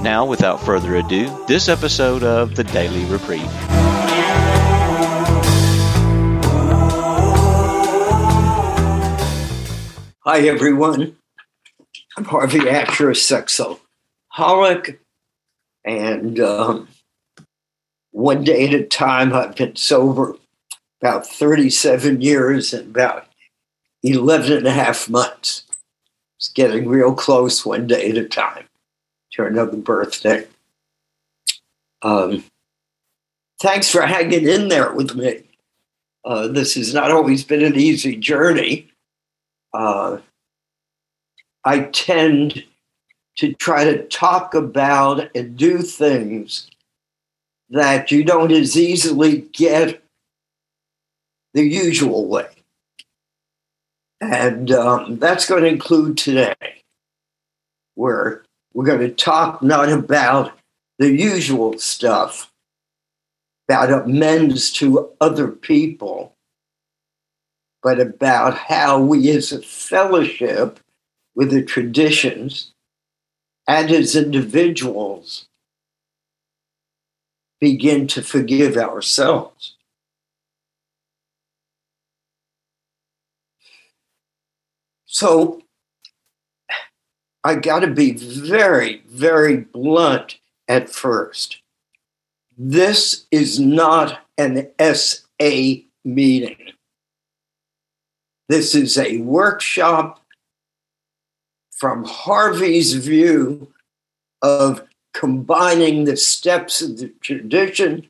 Now, without further ado, this episode of the Daily Reprieve. Hi, everyone. I'm Harvey Asher, sexaholic, and um, one day at a time, I've been sober about 37 years and about 11 and a half months. It's getting real close one day at a time another birthday. Um, thanks for hanging in there with me. Uh, this has not always been an easy journey. Uh, I tend to try to talk about and do things that you don't as easily get the usual way. And um, that's going to include today, where we're going to talk not about the usual stuff, about amends to other people, but about how we as a fellowship with the traditions and as individuals begin to forgive ourselves. So I got to be very, very blunt at first. This is not an SA meeting. This is a workshop from Harvey's view of combining the steps of the tradition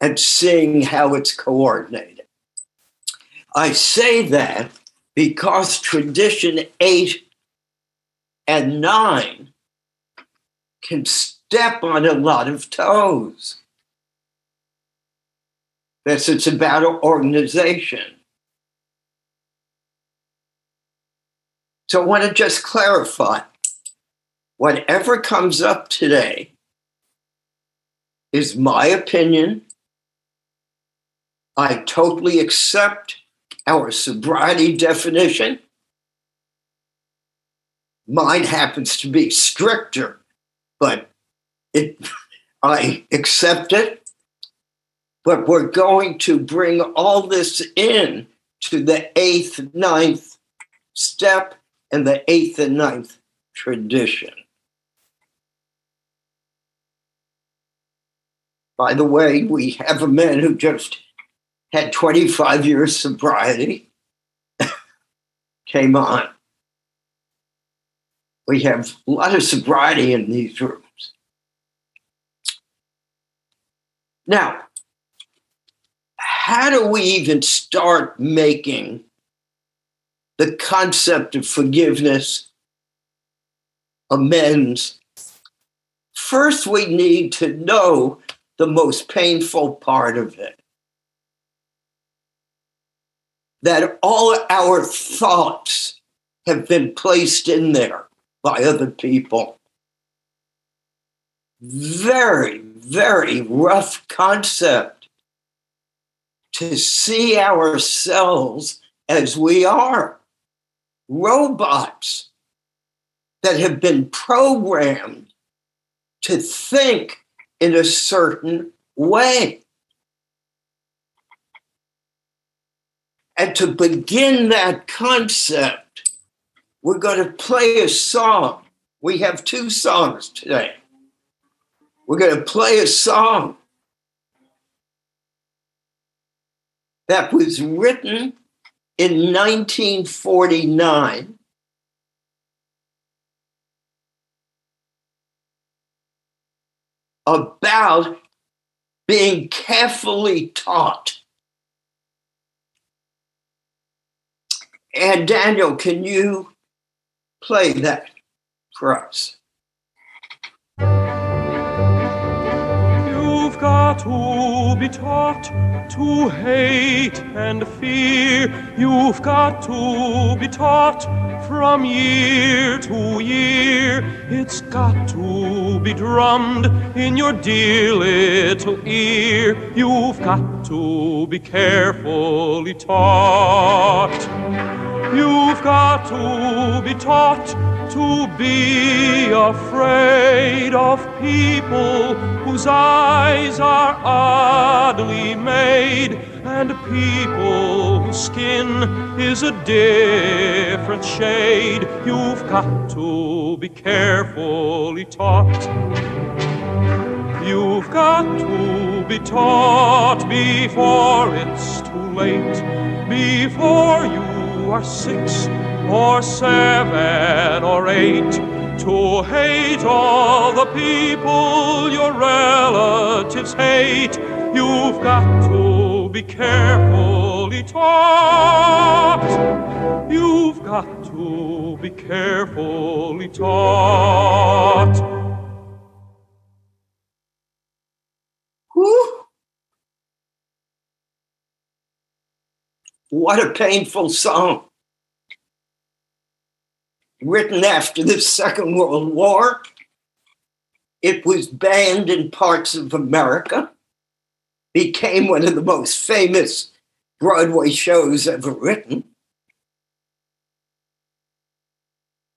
and seeing how it's coordinated. I say that because tradition 8 and nine can step on a lot of toes. That's it's about organization. So I want to just clarify whatever comes up today is my opinion. I totally accept our sobriety definition. Mine happens to be stricter, but it, I accept it. But we're going to bring all this in to the eighth, ninth step and the eighth and ninth tradition. By the way, we have a man who just had 25 years sobriety, came on we have a lot of sobriety in these rooms. Now, how do we even start making the concept of forgiveness, amends? First, we need to know the most painful part of it. That all our thoughts have been placed in there by other people. Very, very rough concept to see ourselves as we are robots that have been programmed to think in a certain way. And to begin that concept, we're going to play a song. We have two songs today. We're going to play a song that was written in 1949 about being carefully taught. And Daniel, can you play that for us. You've got to be taught to hate and fear. You've got to be taught from year to year. It's got to be drummed in your dear little ear. You've got to be carefully taught. You've got to be taught to be afraid of people whose eyes are oddly made and people whose skin is a different shade. You've got to be carefully taught. You've got to be taught before it's too late, before you are six or seven or eight to hate all the people your relatives hate. You've got to be carefully taught. You've got to be carefully taught. Whew. What a painful song written after the Second World War. It was banned in parts of America, became one of the most famous Broadway shows ever written.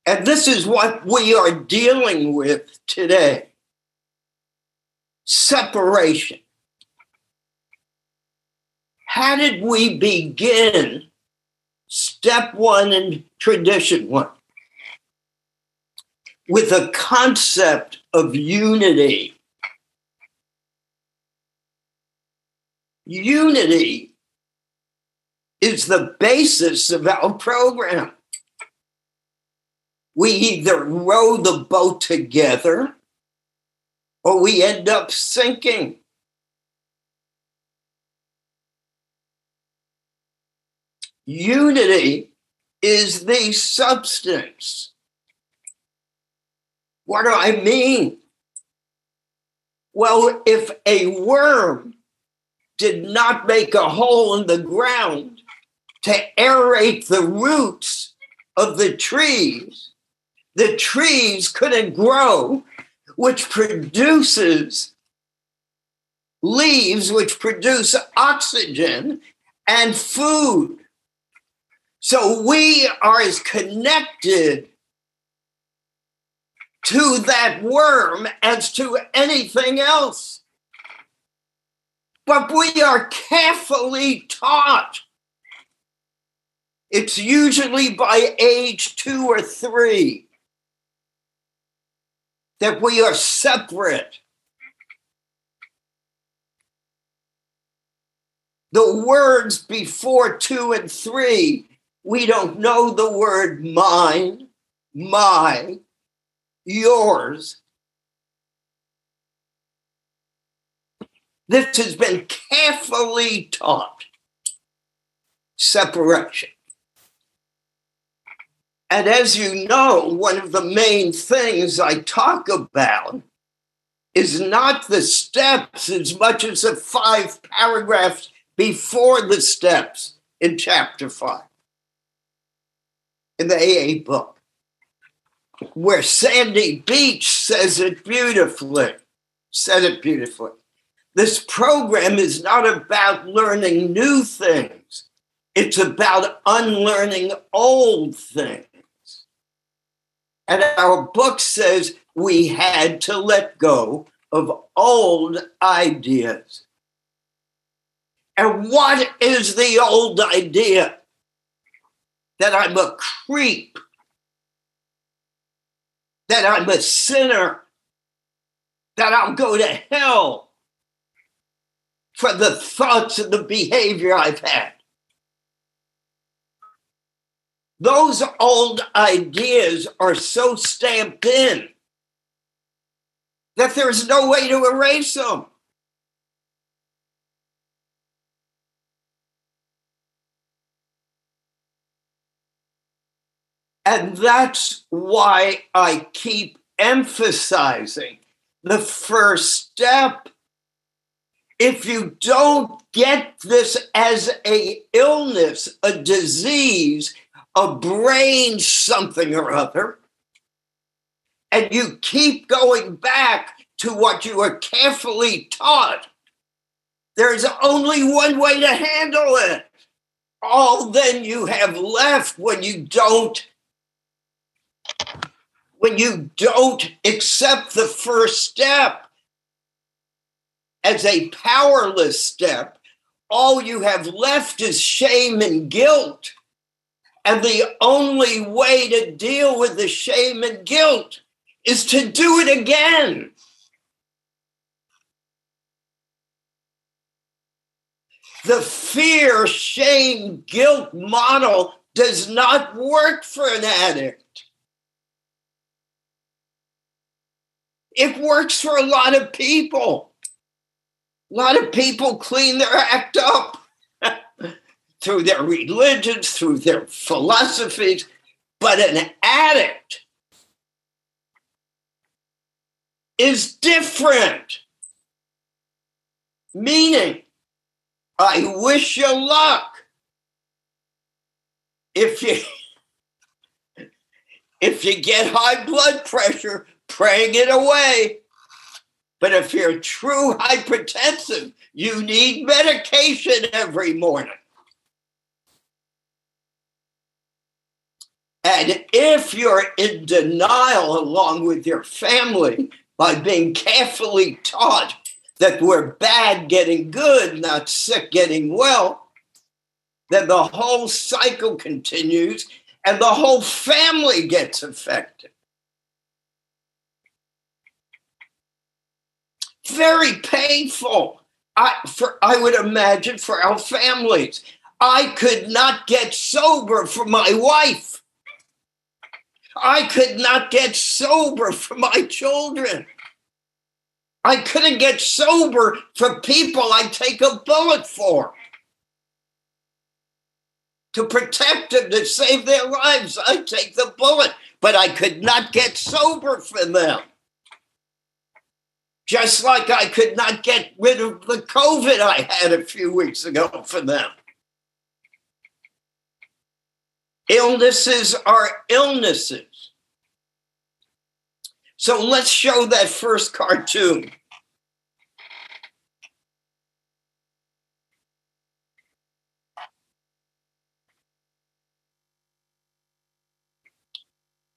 And this is what we are dealing with today separation. How did we begin step one in tradition one? with a concept of unity. Unity is the basis of our program. We either row the boat together or we end up sinking. Unity is the substance what do I mean? Well, if a worm did not make a hole in the ground to aerate the roots of the trees, the trees couldn't grow, which produces leaves, which produce oxygen and food. So we are as connected to that worm as to anything else. But we are carefully taught. It's usually by age two or three that we are separate. The words before two and three, we don't know the word mine, my, yours. This has been carefully taught separation. And as you know, one of the main things I talk about is not the steps as much as the five paragraphs before the steps in chapter five in the AA book where Sandy Beach says it beautifully. Said it beautifully. This program is not about learning new things, it's about unlearning old things. And our book says we had to let go of old ideas. And what is the old idea? That I'm a creep that I'm a sinner, that I'll go to hell for the thoughts and the behavior I've had. Those old ideas are so stamped in that there's no way to erase them. And that's why I keep emphasizing the first step if you don't get this as a illness, a disease, a brain something or other, and you keep going back to what you were carefully taught, there's only one way to handle it. All then you have left when you don't when you don't accept the first step as a powerless step, all you have left is shame and guilt. And the only way to deal with the shame and guilt is to do it again. The fear, shame, guilt model does not work for an addict. It works for a lot of people. A lot of people clean their act up through their religions, through their philosophies, but an addict is different. Meaning, I wish you luck. If you if you get high blood pressure, praying it away. But if you're true hypertensive, you need medication every morning. And if you're in denial along with your family by being carefully taught that we're bad getting good, not sick getting well, then the whole cycle continues and the whole family gets affected. Very painful. I, for, I would imagine for our families. I could not get sober for my wife. I could not get sober for my children. I couldn't get sober for people I take a bullet for. To protect them, to save their lives, I take the bullet, but I could not get sober for them. Just like I could not get rid of the COVID I had a few weeks ago for them. Illnesses are illnesses. So let's show that first cartoon.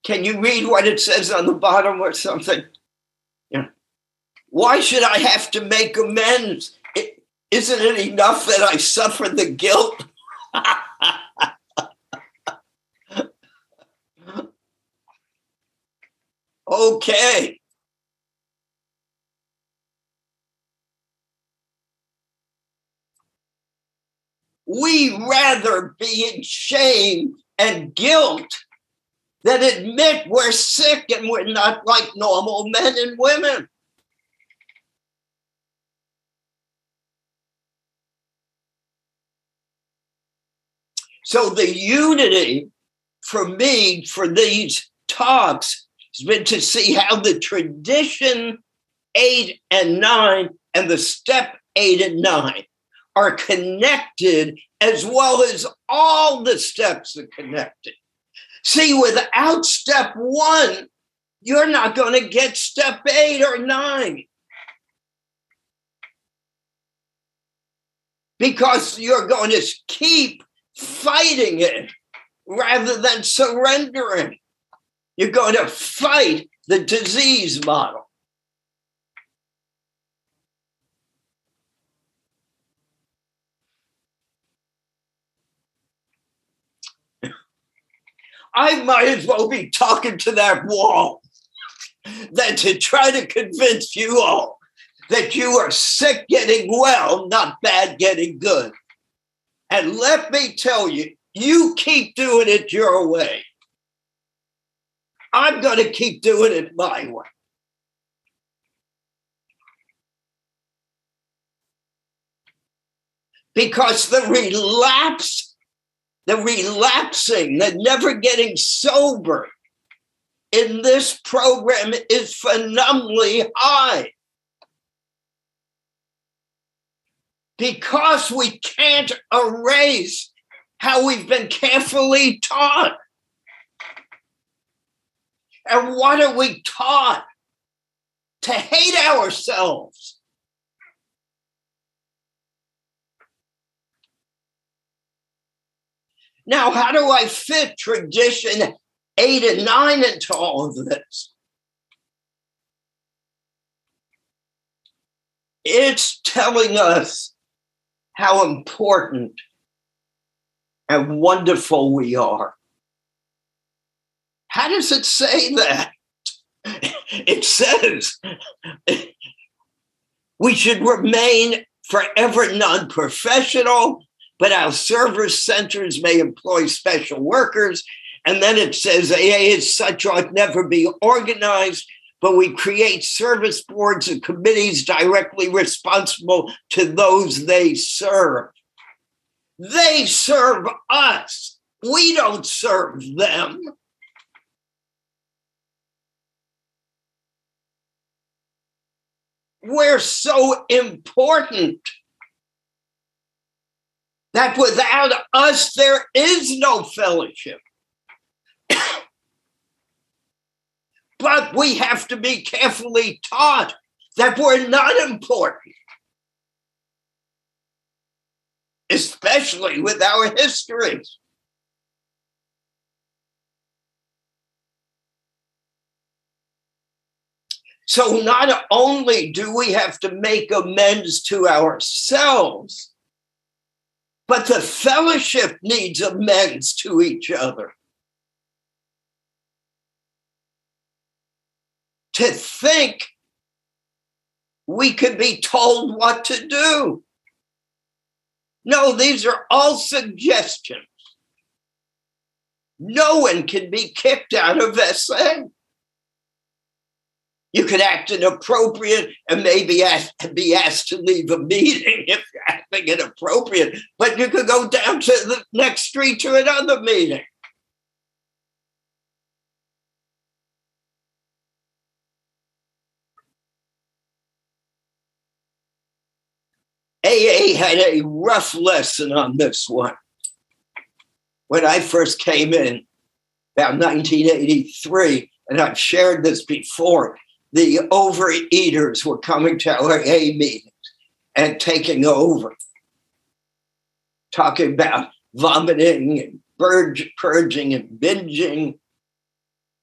Can you read what it says on the bottom or something? Why should I have to make amends? is isn't it enough that I suffer the guilt? okay. We rather be in shame and guilt than admit we're sick and we're not like normal men and women. So the unity for me for these talks has been to see how the tradition eight and nine and the step eight and nine are connected as well as all the steps are connected. See, without step one, you're not going to get step eight or nine. Because you're going to keep fighting it rather than surrendering. You're going to fight the disease model. I might as well be talking to that wall than to try to convince you all that you are sick getting well, not bad getting good. And let me tell you, you keep doing it your way. I'm going to keep doing it my way. Because the relapse, the relapsing, the never getting sober in this program is phenomenally high. Because we can't erase how we've been carefully taught. And what are we taught? To hate ourselves. Now, how do I fit tradition eight and nine into all of this? It's telling us how important and wonderful we are. How does it say that? It says we should remain forever non professional, but our service centers may employ special workers. And then it says AA as such ought never be organized, but we create service boards and committees directly responsible to those they serve. They serve us. We don't serve them. We're so important that without us, there is no fellowship. But we have to be carefully taught that we're not important, especially with our histories. So, not only do we have to make amends to ourselves, but the fellowship needs amends to each other. To think we could be told what to do. No, these are all suggestions. No one can be kicked out of SA. You could act inappropriate and maybe ask, be asked to leave a meeting if you're acting inappropriate, but you could go down to the next street to another meeting. AA had a rough lesson on this one. When I first came in, about 1983, and I've shared this before, the overeaters were coming to AA meetings and taking over, talking about vomiting and purge, purging and binging.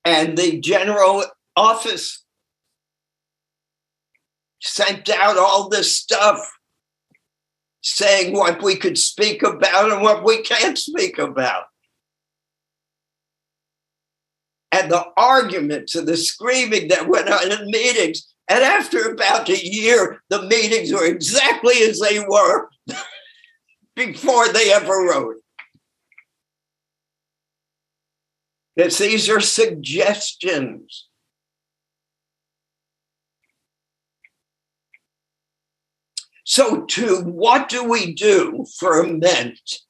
And the general office sent out all this stuff saying what we could speak about and what we can't speak about and the arguments and the screaming that went on in meetings. And after about a year, the meetings were exactly as they were before they ever wrote. Because these are suggestions. So, to what do we do for amends?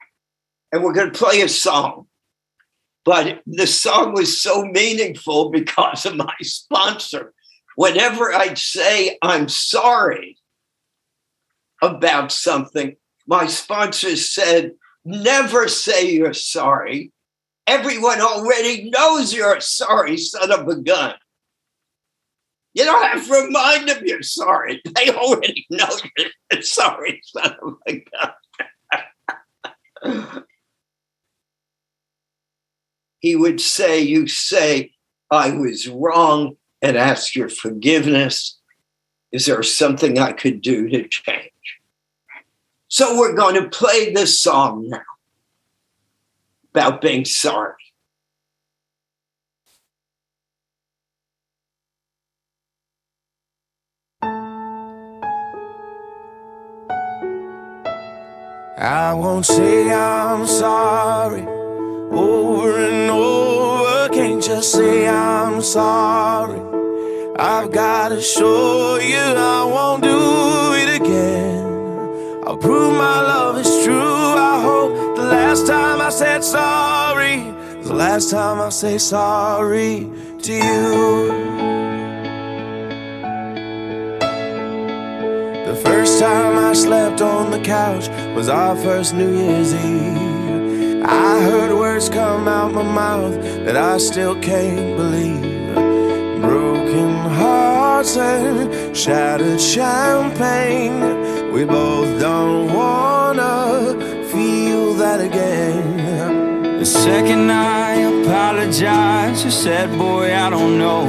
And we're going to play a song. But the song was so meaningful because of my sponsor. Whenever I'd say I'm sorry about something, my sponsor said, never say you're sorry. Everyone already knows you're sorry, son of a gun. You don't have to remind them you're sorry. They already know you're sorry, son of a gun. he would say, You say, I was wrong and ask your forgiveness. Is there something I could do to change? So we're going to play this song now about being sorry. I won't say I'm sorry over and over. Can't just say I'm sorry. I've gotta show you I won't do it again. I'll prove my love is true. I hope the last time I said sorry, the last time I say sorry to you. The first time I slept on the couch was our first New Year's Eve. I heard words come out my mouth that I still can't believe. Broken hearts and shattered champagne. We both don't wanna feel that again. The second I apologized, you said, Boy, I don't know.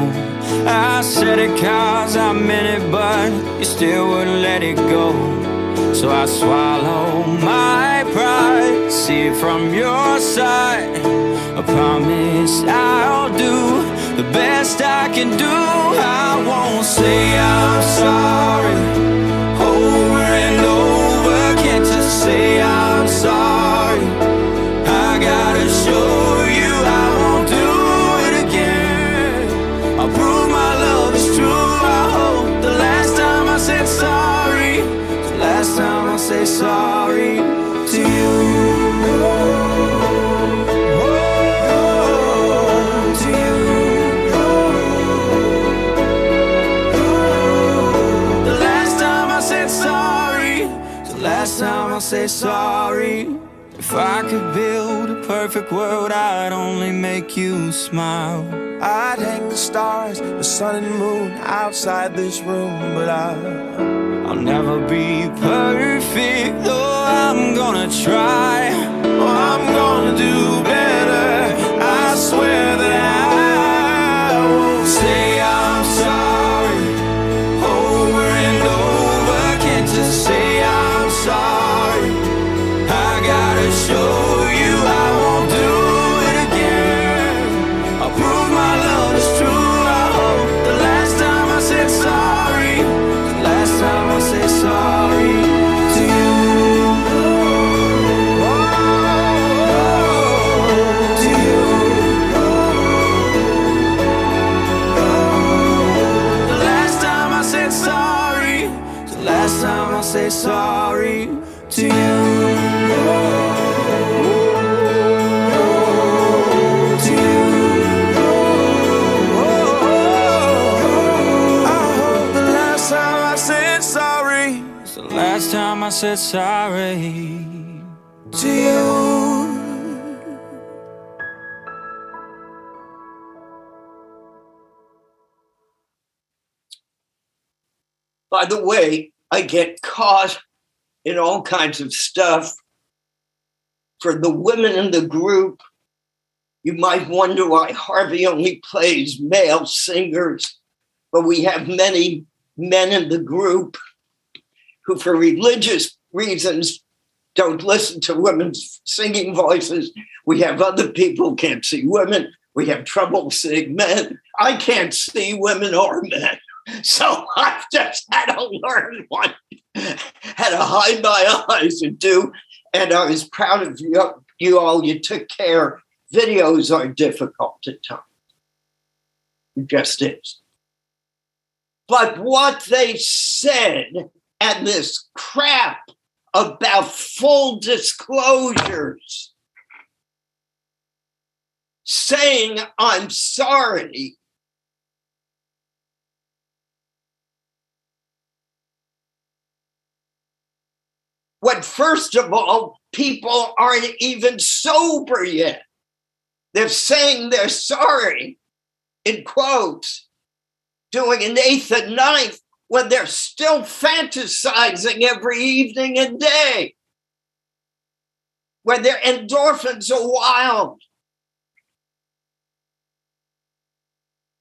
I said it cause I meant it, but you still wouldn't let it go. So I swallow my pride, see it from your side. I promise I'll do the best I can do. I won't say I'm sorry over and over. Can't just say I'm sorry. Sorry to you. To you. The last time I said sorry, the last time I say sorry. If I could build a perfect world, I'd only make you smile. I'd hang the stars, the sun and moon outside this room, but I. I'll never be perfect, though I'm gonna try. Oh, I'm gonna do better. I swear that I won't Say I'm sorry over and over. Can't just say I'm sorry. I said sorry. to you. By the way, I get caught in all kinds of stuff. For the women in the group, you might wonder why Harvey only plays male singers, but we have many men in the group who, for religious reasons, don't listen to women's singing voices. We have other people can't see women. We have trouble seeing men. I can't see women or men. So I've just had to learn what, had to hide my eyes and do. And I was proud of you, you all. You took care. Videos are difficult at times. It just is. But what they said and this crap about full disclosures, saying I'm sorry when first of all, people aren't even sober yet. They're saying they're sorry, in quotes, doing an eighth and ninth when they're still fantasizing every evening and day, when their endorphins are wild.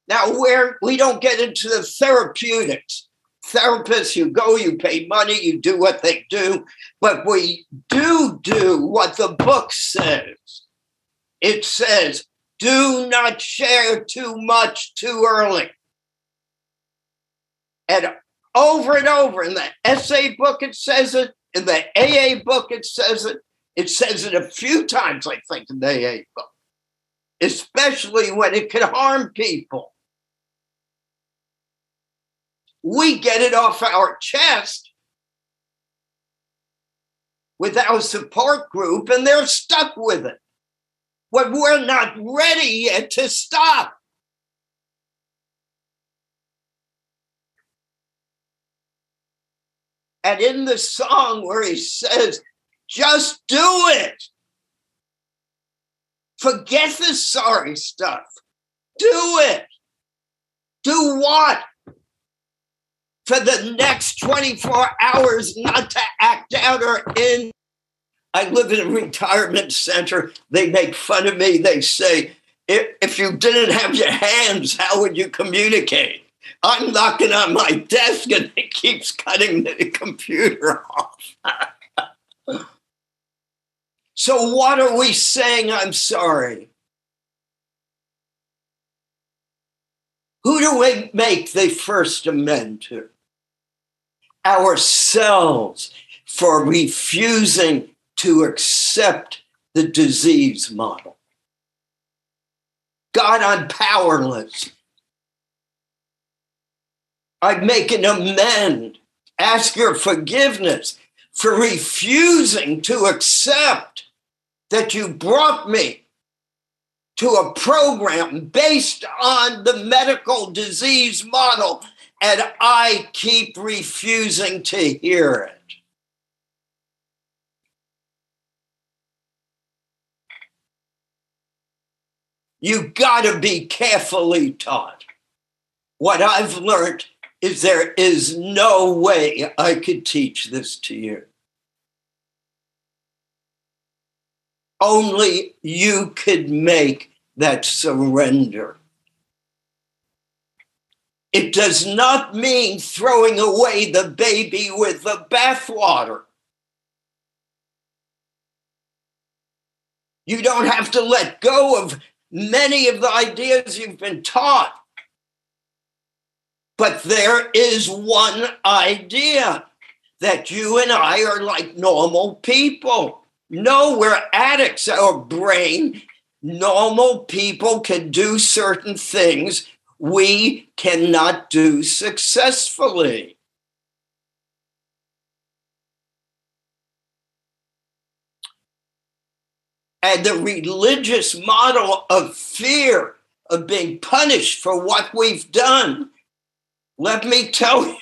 Now, where we don't get into the therapeutics, therapists, you go, you pay money, you do what they do, but we do do what the book says. It says, do not share too much too early. And over and over in the SA book, it says it. In the AA book, it says it. It says it a few times, I think, in the AA book, especially when it can harm people. We get it off our chest with our support group, and they're stuck with it. When we're not ready yet to stop. And in the song where he says, just do it. Forget the sorry stuff. Do it. Do what? For the next 24 hours, not to act out or in. I live in a retirement center. They make fun of me. They say, if, if you didn't have your hands, how would you communicate? I'm knocking on my desk and it keeps cutting the computer off. so, what are we saying? I'm sorry. Who do we make the first amend to? Ourselves for refusing to accept the disease model. God, I'm powerless. I'd make an amend, ask your forgiveness for refusing to accept that you brought me to a program based on the medical disease model, and I keep refusing to hear it. You got to be carefully taught. What I've learned is there is no way I could teach this to you. Only you could make that surrender. It does not mean throwing away the baby with the bathwater. You don't have to let go of many of the ideas you've been taught. But there is one idea that you and I are like normal people. No, we're addicts. Our brain, normal people can do certain things we cannot do successfully. And the religious model of fear of being punished for what we've done let me tell you,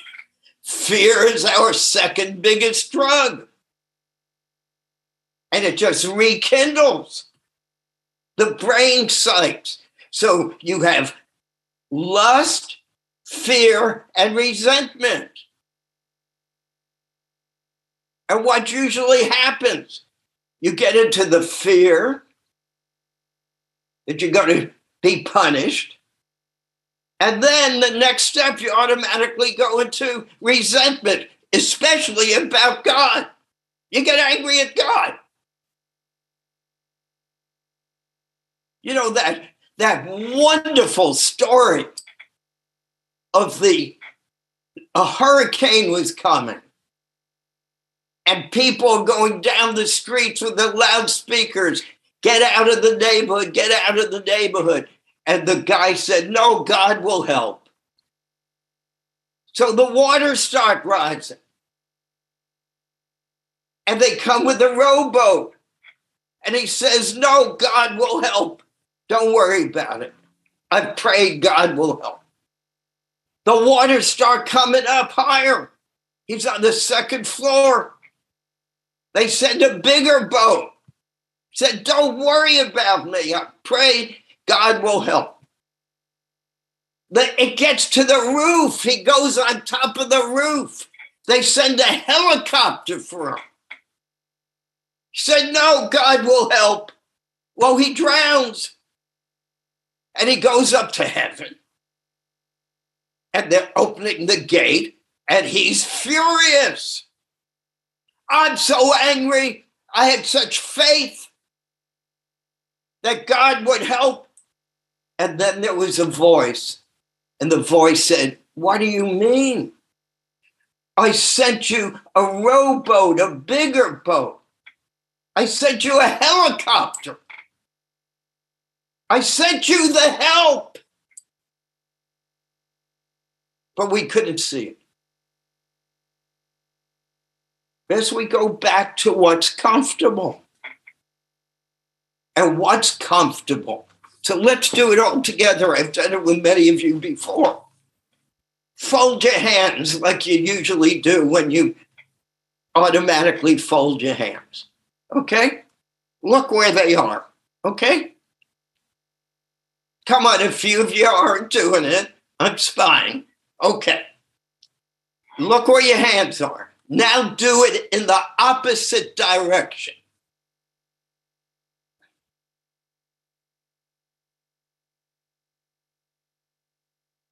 fear is our second biggest drug. And it just rekindles the brain sites. So you have lust, fear, and resentment. And what usually happens? You get into the fear that you're going to be punished. And then the next step, you automatically go into resentment, especially about God. You get angry at God. You know that that wonderful story of the a hurricane was coming and people going down the streets with the loudspeakers get out of the neighborhood get out of the neighborhood and the guy said, No, God will help. So the waters start rising. And they come with a rowboat. And he says, No, God will help. Don't worry about it. I've prayed, God will help. The waters start coming up higher. He's on the second floor. They send a bigger boat. Said, Don't worry about me. I prayed God will help. It gets to the roof. He goes on top of the roof. They send a helicopter for him. He said, No, God will help. Well, he drowns. And he goes up to heaven. And they're opening the gate, and he's furious. I'm so angry. I had such faith that God would help. And then there was a voice, and the voice said, What do you mean? I sent you a rowboat, a bigger boat. I sent you a helicopter. I sent you the help. But we couldn't see it. As we go back to what's comfortable. And what's comfortable so let's do it all together. I've done it with many of you before. Fold your hands like you usually do when you automatically fold your hands. Okay? Look where they are. Okay? Come on, a few of you aren't doing it. I'm spying. Okay. Look where your hands are. Now do it in the opposite direction.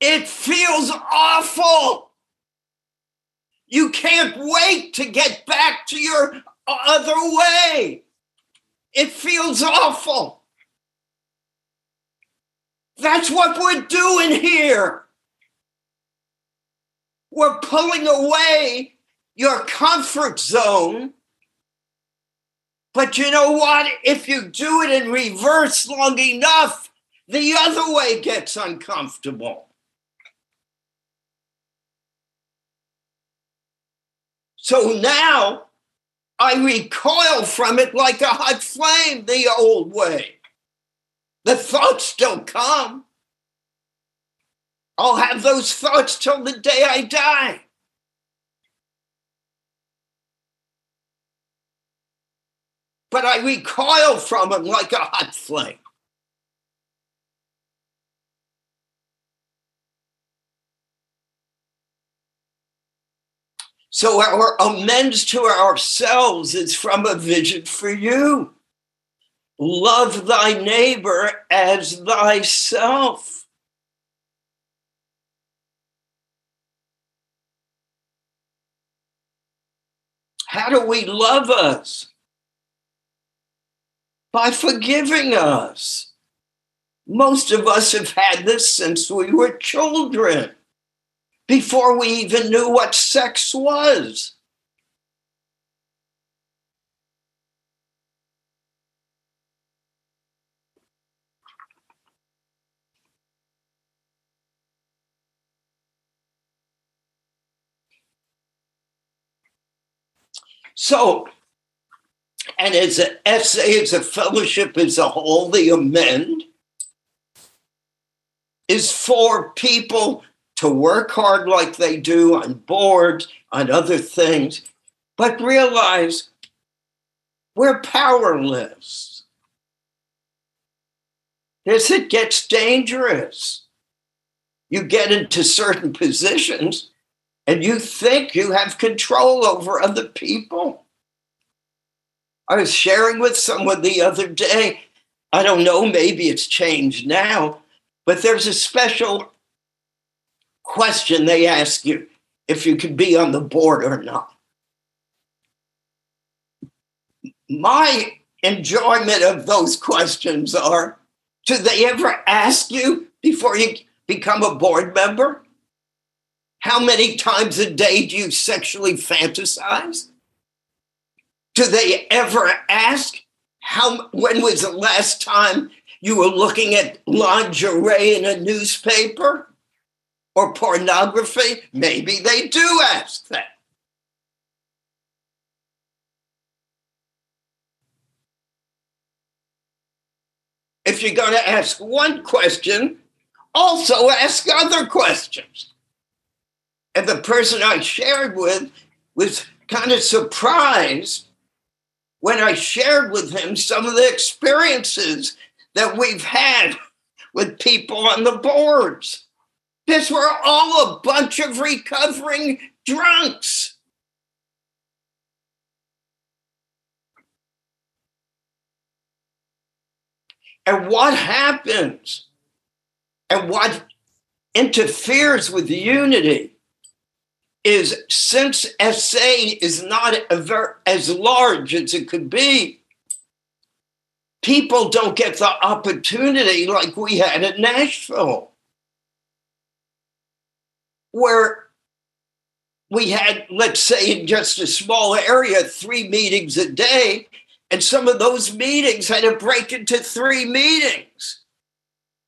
It feels awful. You can't wait to get back to your other way. It feels awful. That's what we're doing here. We're pulling away your comfort zone. But you know what? If you do it in reverse long enough, the other way gets uncomfortable. So now I recoil from it like a hot flame the old way. The thoughts still come. I'll have those thoughts till the day I die. But I recoil from them like a hot flame. So our amends to ourselves is from a vision for you. Love thy neighbor as thyself. How do we love us? By forgiving us. Most of us have had this since we were children before we even knew what sex was. So, and as an SA, as a fellowship as a whole, the amend is for people to work hard like they do on boards, on other things, but realize we're powerless. As it gets dangerous, you get into certain positions and you think you have control over other people. I was sharing with someone the other day. I don't know, maybe it's changed now, but there's a special question they ask you if you could be on the board or not. My enjoyment of those questions are do they ever ask you before you become a board member? How many times a day do you sexually fantasize? Do they ever ask how when was the last time you were looking at lingerie in a newspaper? Or pornography? Maybe they do ask that. If you're going to ask one question, also ask other questions. And the person I shared with was kind of surprised when I shared with him some of the experiences that we've had with people on the boards. This were all a bunch of recovering drunks. And what happens and what interferes with unity is since SA is not ver- as large as it could be, people don't get the opportunity like we had at Nashville where we had, let's say, in just a small area, three meetings a day, and some of those meetings had to break into three meetings.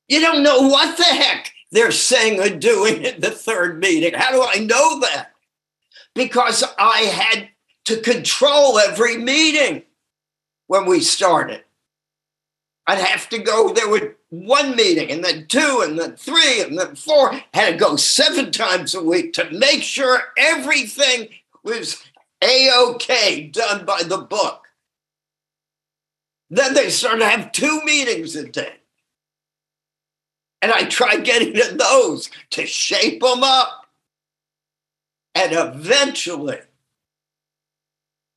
You don't know what the heck they're saying or doing in the third meeting. How do I know that? Because I had to control every meeting when we started. I'd have to go, there were one meeting and then two and then three and then four. Had to go seven times a week to make sure everything was A-OK done by the book. Then they started to have two meetings a day. And I tried getting to those to shape them up. And eventually,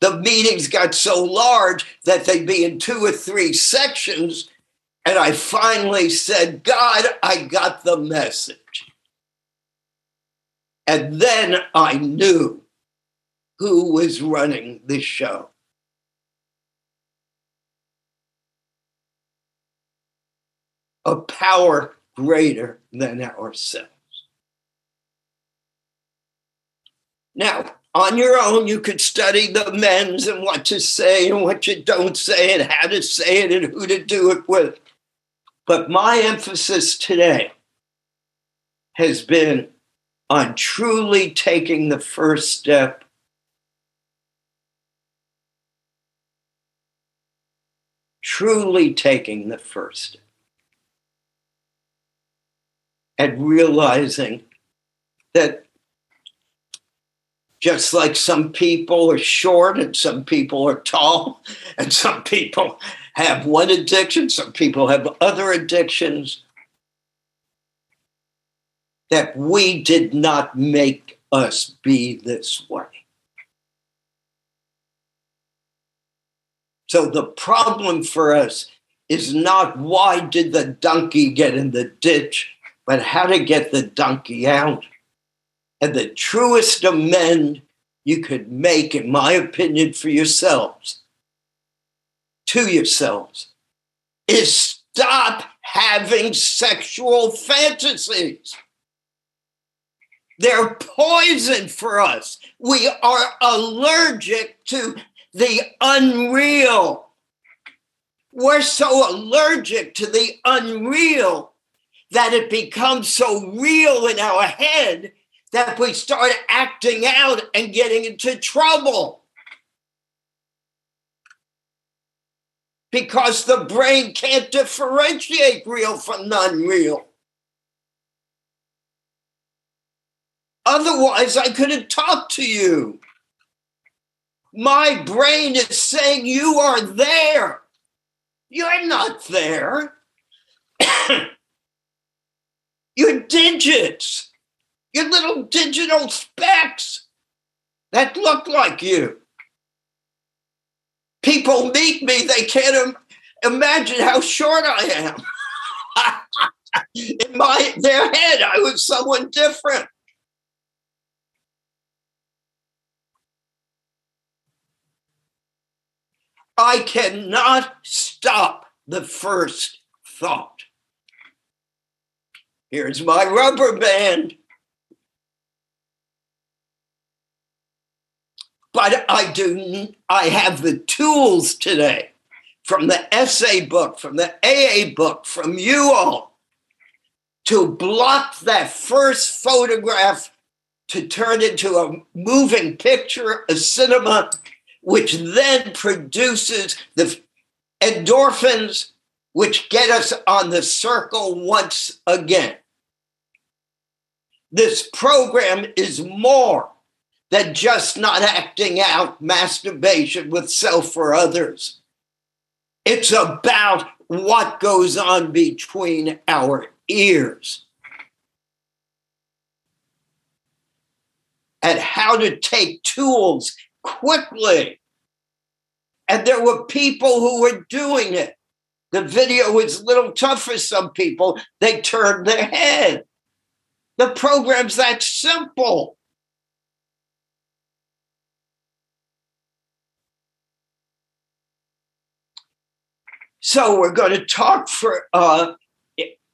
the meetings got so large that they'd be in two or three sections. And I finally said, God, I got the message. And then I knew who was running the show. A power greater than ourselves. Now, on your own, you could study the men's and what to say and what you don't say and how to say it and who to do it with. But my emphasis today has been on truly taking the first step truly taking the first step and realizing that just like some people are short and some people are tall and some people have one addiction. Some people have other addictions that we did not make us be this way. So the problem for us is not why did the donkey get in the ditch but how to get the donkey out. And the truest amend you could make, in my opinion, for yourselves, to yourselves, is stop having sexual fantasies. They're poison for us. We are allergic to the unreal. We're so allergic to the unreal that it becomes so real in our head that we start acting out and getting into trouble. Because the brain can't differentiate real from non real. Otherwise, I couldn't talk to you. My brain is saying you are there. You're not there. You're digits your little digital specks that look like you. People meet me, they can't Im- imagine how short I am. In my their head, I was someone different. I cannot stop the first thought. Here's my rubber band. But I do I have the tools today from the SA book, from the AA book, from you all to block that first photograph to turn into a moving picture, a cinema, which then produces the endorphins, which get us on the circle once again. This program is more than just not acting out masturbation with self or others. It's about what goes on between our ears and how to take tools quickly. And there were people who were doing it. The video was a little tough for some people. They turned their head. The program's that simple. So we're going to talk for, uh,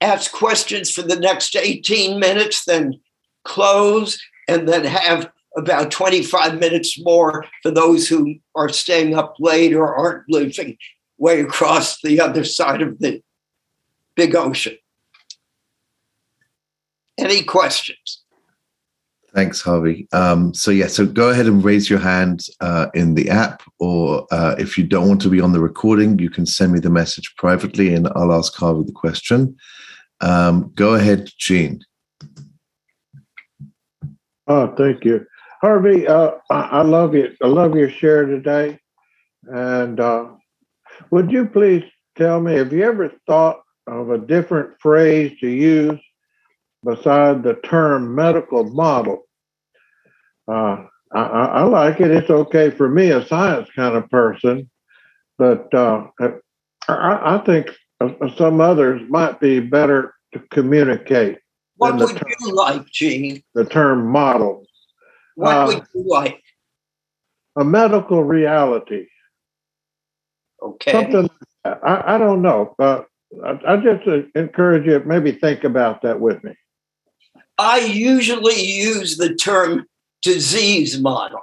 ask questions for the next 18 minutes, then close, and then have about 25 minutes more for those who are staying up late or aren't living way across the other side of the big ocean. Any questions? Thanks, Harvey. Um, so yeah, so go ahead and raise your hand uh, in the app, or uh, if you don't want to be on the recording, you can send me the message privately, and I'll ask Harvey the question. Um, go ahead, Gene. Oh, thank you. Harvey, uh, I, I, love you. I love your share today. And uh, would you please tell me, have you ever thought of a different phrase to use beside the term medical model? Uh, I, I, like it. It's okay for me, a science kind of person, but uh, I, I, think some others might be better to communicate. What would term, you like, Gene? The term model. What uh, would you like? A medical reality. Okay. Something I, I don't know, but I, I just encourage you maybe think about that with me. I usually use the term disease model.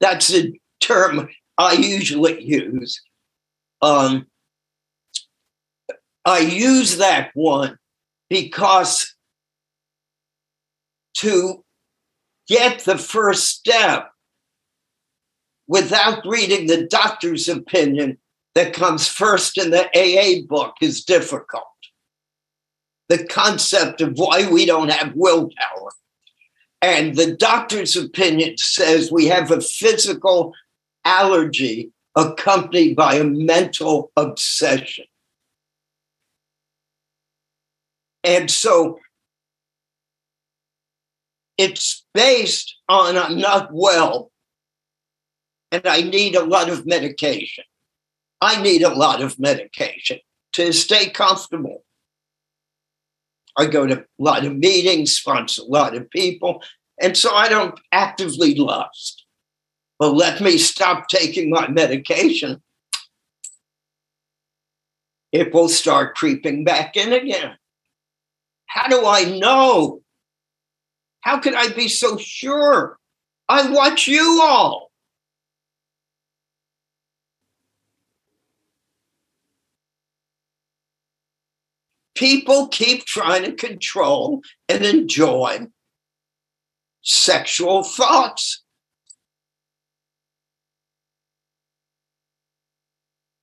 That's the term I usually use. Um, I use that one because to get the first step without reading the doctor's opinion that comes first in the AA book is difficult. The concept of why we don't have willpower. And the doctor's opinion says we have a physical allergy accompanied by a mental obsession. And so it's based on I'm not well and I need a lot of medication. I need a lot of medication to stay comfortable. I go to a lot of meetings, sponsor a lot of people, and so I don't actively lust. But let me stop taking my medication. It will start creeping back in again. How do I know? How can I be so sure? I watch you all. People keep trying to control and enjoy sexual thoughts.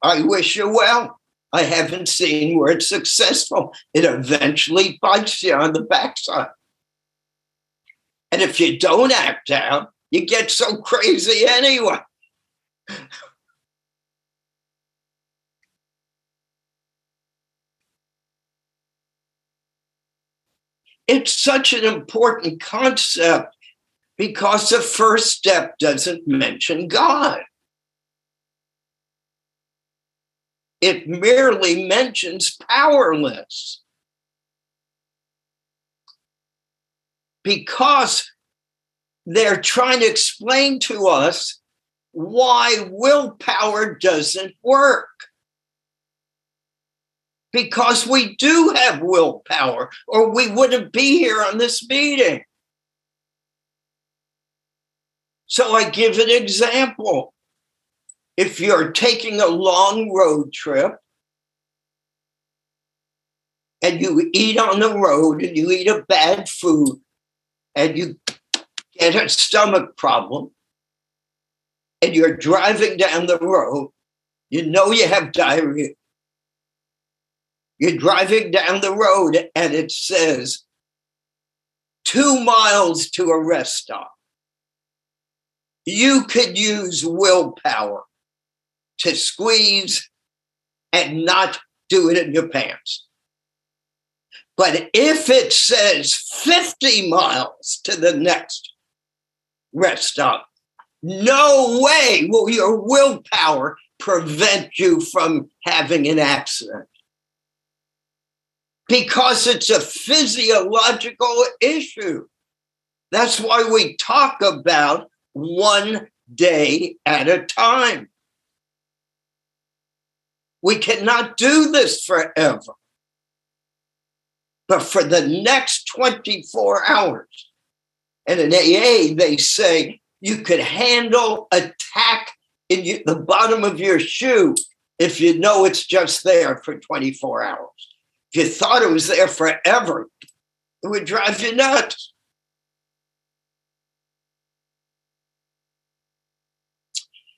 I wish you well. I haven't seen where it's successful. It eventually bites you on the backside. And if you don't act out, you get so crazy anyway. It's such an important concept because the first step doesn't mention God. It merely mentions powerless. Because they're trying to explain to us why willpower doesn't work because we do have willpower, or we wouldn't be here on this meeting. So I give an example. If you're taking a long road trip and you eat on the road and you eat a bad food and you get a stomach problem and you're driving down the road, you know you have diarrhea you're driving down the road and it says two miles to a rest stop. You could use willpower to squeeze and not do it in your pants. But if it says 50 miles to the next rest stop, no way will your willpower prevent you from having an accident because it's a physiological issue. That's why we talk about one day at a time. We cannot do this forever. But for the next 24 hours, and in AA, they say you could handle attack in the bottom of your shoe if you know it's just there for 24 hours. If you thought it was there forever, it would drive you nuts.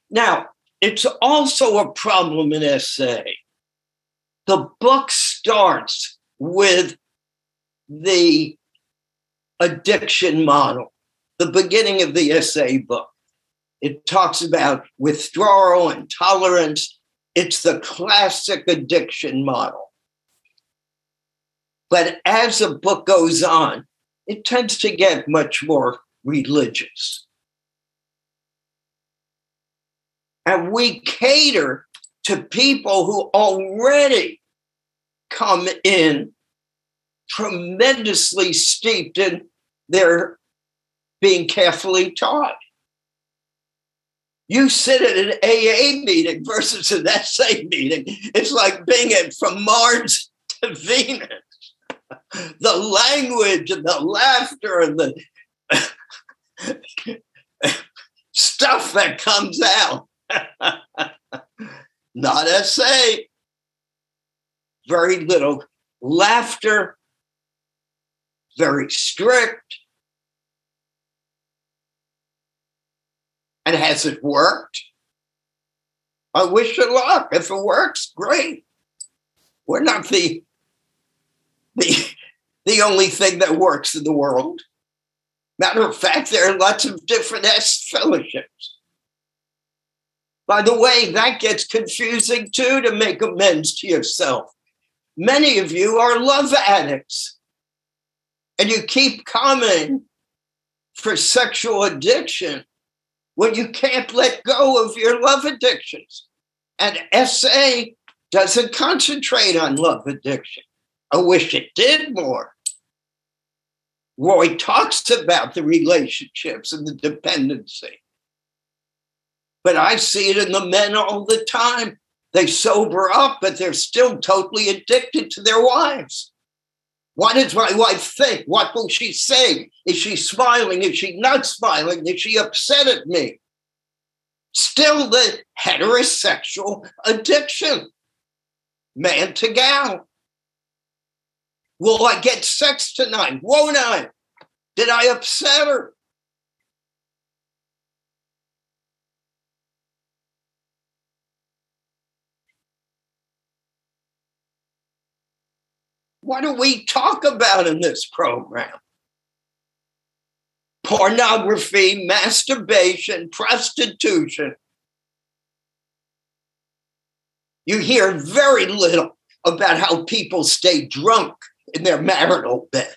Now, it's also a problem in SA. The book starts with the addiction model. the beginning of the SA book. It talks about withdrawal and tolerance. It's the classic addiction model. But as the book goes on, it tends to get much more religious. And we cater to people who already come in tremendously steeped in their being carefully taught. You sit at an AA meeting versus an SA meeting. It's like being from Mars to Venus. The language and the laughter and the stuff that comes out. Not SA. Very little laughter, very strict. And has it worked? I wish you luck. If it works, great. We're not the the the only thing that works in the world. Matter of fact, there are lots of different S fellowships. By the way, that gets confusing too to make amends to yourself. Many of you are love addicts and you keep coming for sexual addiction when you can't let go of your love addictions. And SA doesn't concentrate on love addiction. I wish it did more. Roy talks about the relationships and the dependency. But I see it in the men all the time. They sober up, but they're still totally addicted to their wives. What does my wife think? What will she say? Is she smiling? Is she not smiling? Is she upset at me? Still the heterosexual addiction, man to gal. Will I get sex tonight? Won't I? Did I upset her? What do we talk about in this program? Pornography, masturbation, prostitution. You hear very little about how people stay drunk in their marital bed.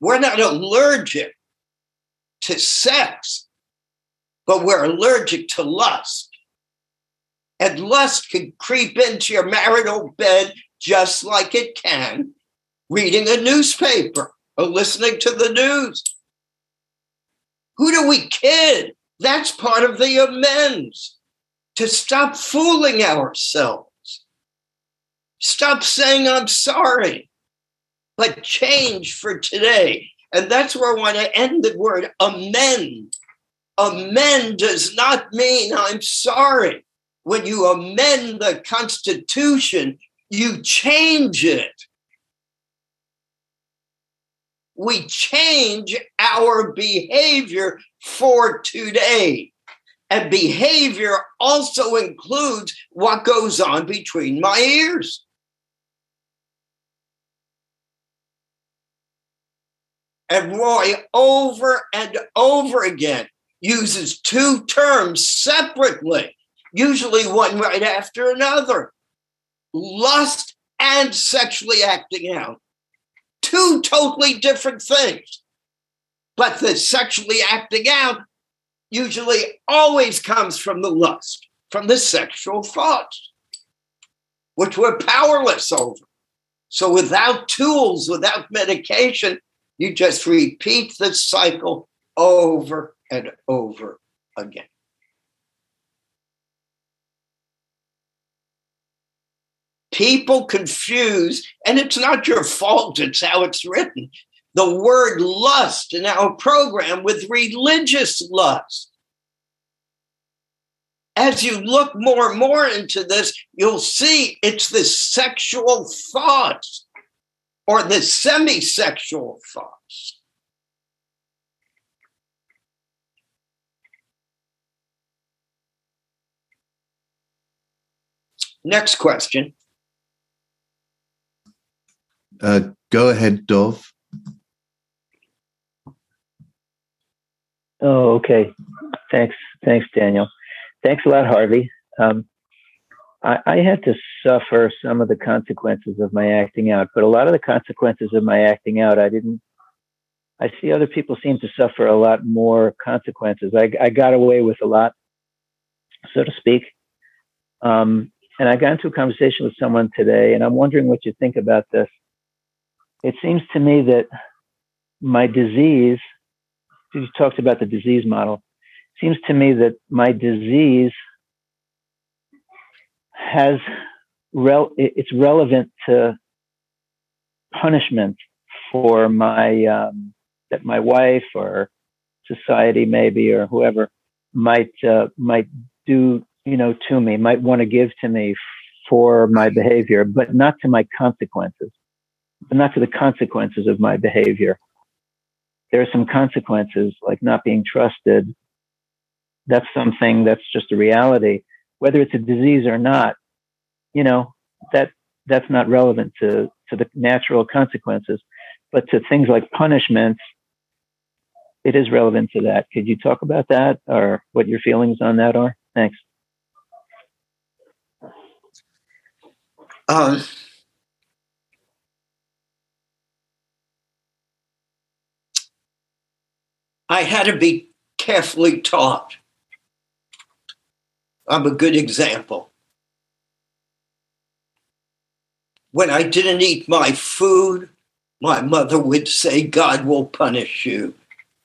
We're not allergic to sex, but we're allergic to lust. And lust can creep into your marital bed just like it can reading a newspaper or listening to the news. Who do we kid? That's part of the amends to stop fooling ourselves. Stop saying, I'm sorry, but change for today. And that's where I want to end the word amend. Amend does not mean I'm sorry when you amend the Constitution, you change it. We change our behavior for today. And behavior also includes what goes on between my ears. And Roy, over and over again, uses two terms separately usually one right after another. Lust and sexually acting out. Two totally different things. But the sexually acting out usually always comes from the lust, from the sexual thoughts, which we're powerless over. So without tools, without medication, you just repeat the cycle over and over again. people confuse, and it's not your fault, it's how it's written, the word lust in our program with religious lust. As you look more and more into this, you'll see it's the sexual thoughts or the semi sexual thoughts. Next question. Uh, go ahead, Dov. Oh, okay. Thanks, thanks, Daniel. Thanks a lot, Harvey. Um, I, I had to suffer some of the consequences of my acting out, but a lot of the consequences of my acting out, I didn't. I see other people seem to suffer a lot more consequences. I, I got away with a lot, so to speak. Um, and I got into a conversation with someone today, and I'm wondering what you think about this. It seems to me that my disease, you talked about the disease model, seems to me that my disease has rel- it's relevant to punishment for my um, that my wife or society maybe or whoever might uh, might do you know to me might want to give to me for my behavior but not to my consequences but not to the consequences of my behavior. There are some consequences like not being trusted. That's something that's just a reality whether it's a disease or not you know that that's not relevant to to the natural consequences. But to things like punishments it is relevant to that. Could you talk about that or what your feelings on that are? Thanks. Um, I had to be carefully taught. I'm a good example. When I didn't eat my food, my mother would say, God will punish you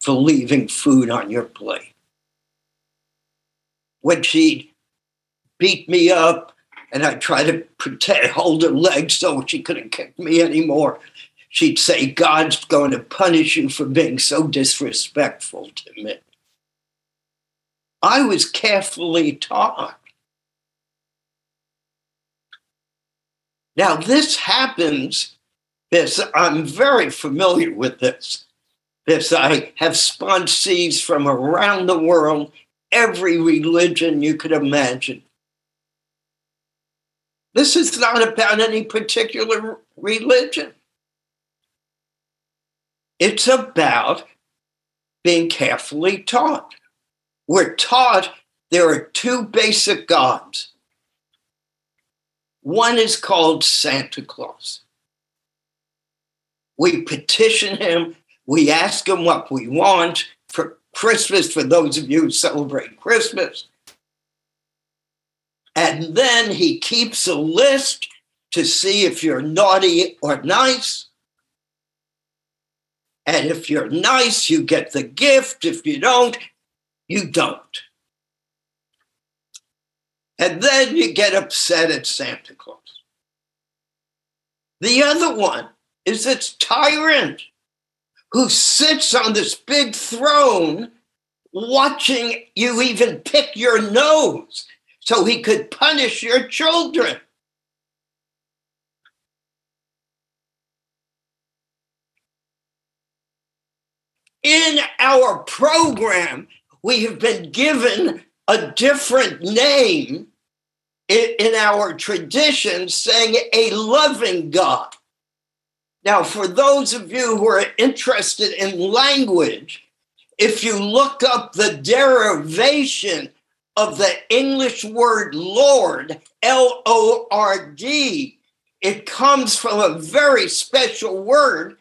for leaving food on your plate. When she'd beat me up and I'd try to protect, hold her legs so she couldn't kick me anymore, she'd say, God's going to punish you for being so disrespectful to me. I was carefully taught. Now, this happens, this, I'm very familiar with this. This, I have sponsees from around the world, every religion you could imagine. This is not about any particular religion. It's about being carefully taught. We're taught there are two basic gods. One is called Santa Claus. We petition him, we ask him what we want for Christmas, for those of you who celebrate Christmas. And then he keeps a list to see if you're naughty or nice. And if you're nice, you get the gift. If you don't, you don't. And then you get upset at Santa Claus. The other one is this tyrant who sits on this big throne watching you even pick your nose so he could punish your children. In our program, we have been given a different name in, our tradition, saying a loving God. Now, for those of you who are interested in language, if you look up the derivation of the English word Lord, L O R D, it comes from a very special word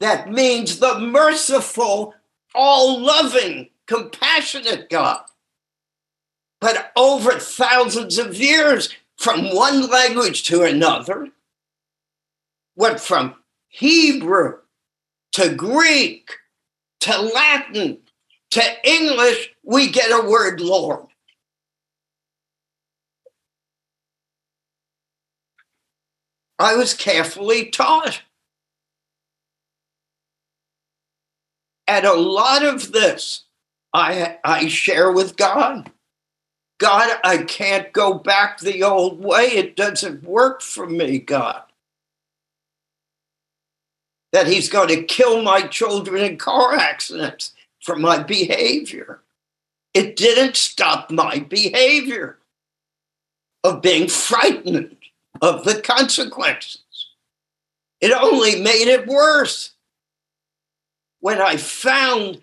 that means the merciful, all loving, compassionate God. But over thousands of years, from one language to another, went from Hebrew to Greek to Latin to English, we get a word Lord. I was carefully taught. And a lot of this I, I share with God. God, I can't go back the old way. It doesn't work for me, God. That He's going to kill my children in car accidents for my behavior. It didn't stop my behavior of being frightened of the consequences. It only made it worse. When I found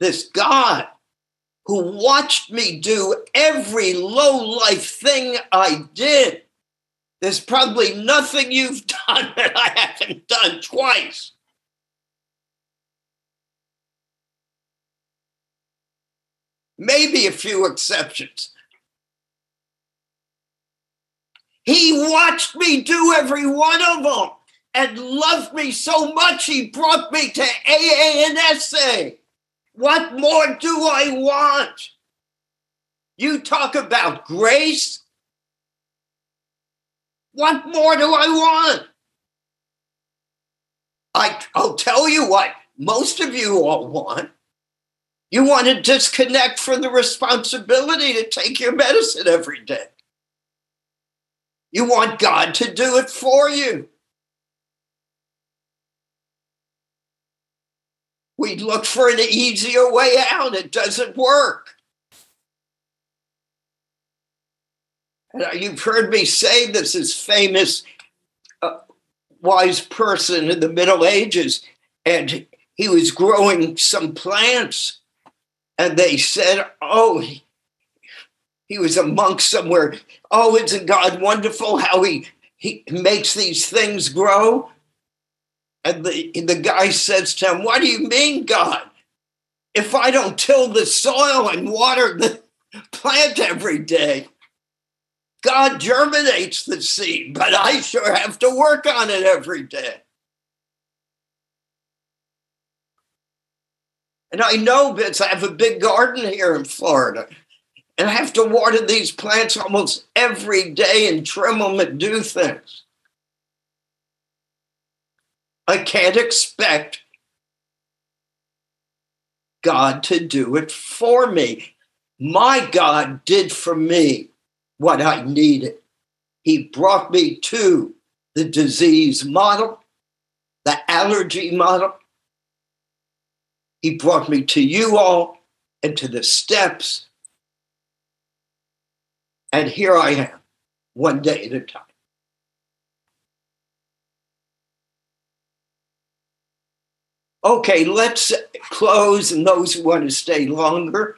this God who watched me do every low life thing I did. There's probably nothing you've done that I haven't done twice. Maybe a few exceptions. He watched me do every one of them and loved me so much he brought me to AA and SA. What more do I want? You talk about grace. What more do I want? I, I'll tell you what most of you all want. You want to disconnect from the responsibility to take your medicine every day. You want God to do it for you. We look for an easier way out. It doesn't work. And you've heard me say this is famous uh, wise person in the Middle Ages, and he was growing some plants, and they said, "Oh, he, he was a monk somewhere. Oh, isn't God wonderful how he he makes these things grow?" And the, the guy says to him, What do you mean, God? If I don't till the soil and water the plant every day, God germinates the seed, but I sure have to work on it every day. And I know because I have a big garden here in Florida. And I have to water these plants almost every day and trim them and do things. I can't expect God to do it for me. My God did for me what I needed. He brought me to the disease model, the allergy model. He brought me to you all and to the steps. And here I am, one day at a time. Okay, let's close, and those who want to stay longer,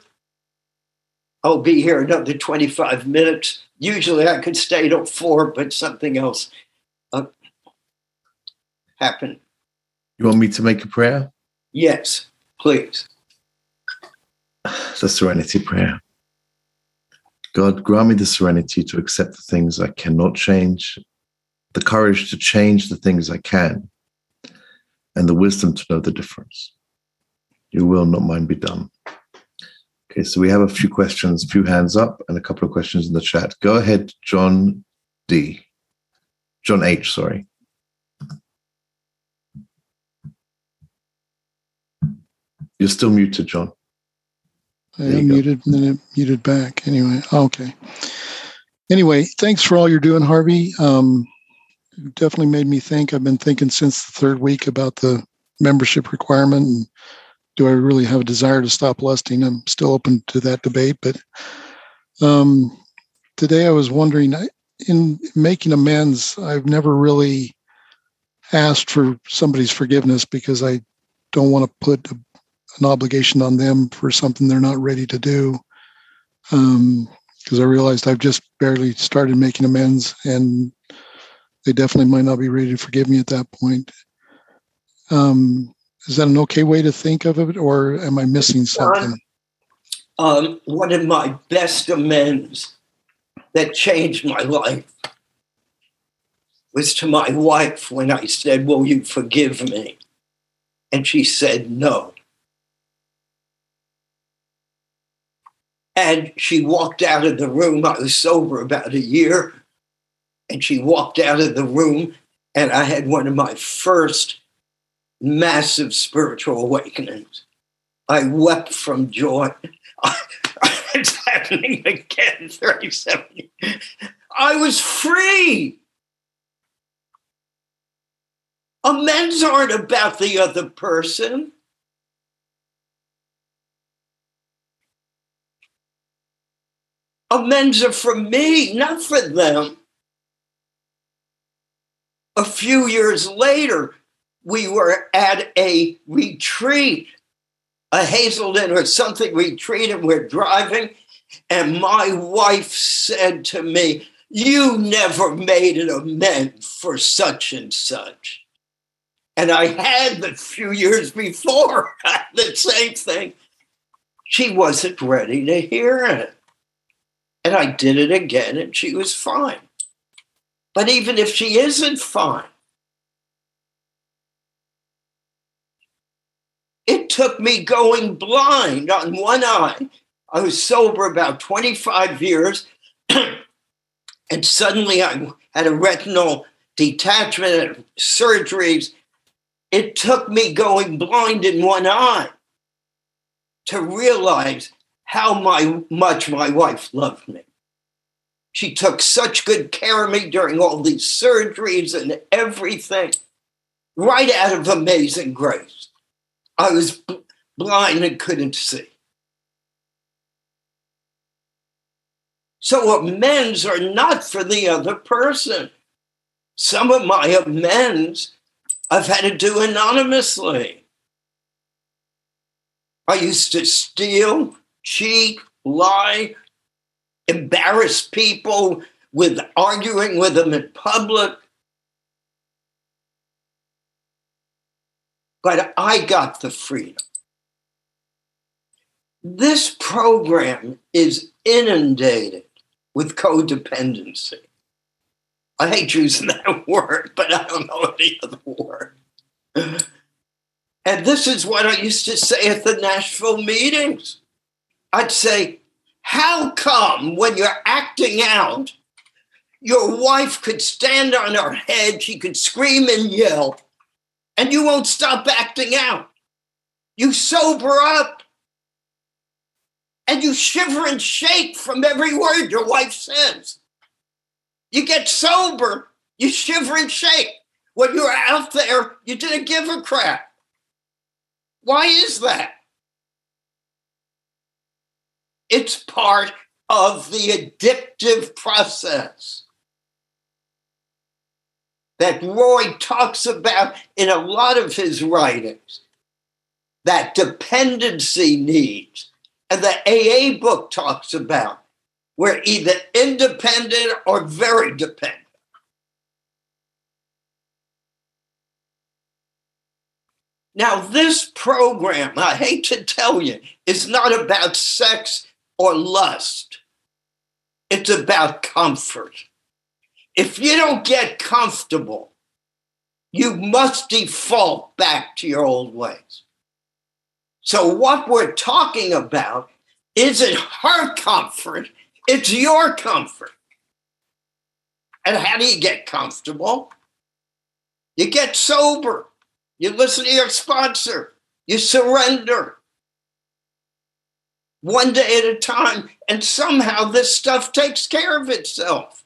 I'll be here another 25 minutes. Usually I could stay till four, but something else uh, happened. You want me to make a prayer? Yes, please. The serenity prayer. God, grant me the serenity to accept the things I cannot change, the courage to change the things I can, and the wisdom to know the difference. Your will, not mine, be done. Okay, so we have a few questions, a few hands up, and a couple of questions in the chat. Go ahead, John D. John H, sorry. You're still muted, John. I am muted and then it muted back. Anyway, okay. Anyway, thanks for all you're doing, Harvey. Um, definitely made me think. I've been thinking since the third week about the membership requirement and do I really have a desire to stop lusting? I'm still open to that debate, but um, today I was wondering in making amends, I've never really asked for somebody's forgiveness because I don't want to put an obligation on them for something they're not ready to do. Um, because I realized I've just barely started making amends and they definitely might not be ready to forgive me at that point. Um, is that an okay way to think of it, or am I missing something? Um, one of my best amends that changed my life was to my wife when I said, Will you forgive me? And she said, No. And she walked out of the room. I was sober about a year and she walked out of the room and i had one of my first massive spiritual awakenings. I wept from joy. It's happening again 37 i was free. Amends aren't about the other person. Amends are for me not for them a few years later, we were at a retreat a Hazelden or something retreat and we're driving. And my wife said to me, You never made an amend for such and such. And I had the few years before the same thing. She wasn't ready to hear it. And I did it again, and she was fine. But even if she isn't fine, it took me going blind on one eye. I was sober about 25 years, and suddenly I had a retinal detachment surgeries. It took me going blind in one eye to realize how my, much my wife loved me. She took such good care of me during all these surgeries and everything, right out of Amazing Grace. I was b- blind and couldn't see. So amends are not for the other person. Some of my amends I've had to do anonymously. I used to steal, cheat, lie, embarrass people with arguing with them in public. But I got the freedom. This program is inundated with codependency. I hate using that word, but I don't know any other word. And this is what I used to say at the Nashville meetings. I'd say, How come when you're acting out, your wife could stand on her head, she could scream and yell, and you won't stop acting out? You sober up and you shiver and shake from every word your wife says. You get sober, you shiver and shake. When you're out there, you didn't give a crap. Why is that? It's part of the addictive process that Roy talks about in a lot of his writings. That dependency needs, and the AA book talks about, we're either independent or very dependent. Now, this program, I hate to tell you, is not about sex or lust. It's about comfort. If you don't get comfortable, you must default back to your old ways. So, what we're talking about isn't her comfort, it's your comfort. And how do you get comfortable? You get sober. You listen to your sponsor. You surrender one day at a time. And somehow this stuff takes care of itself.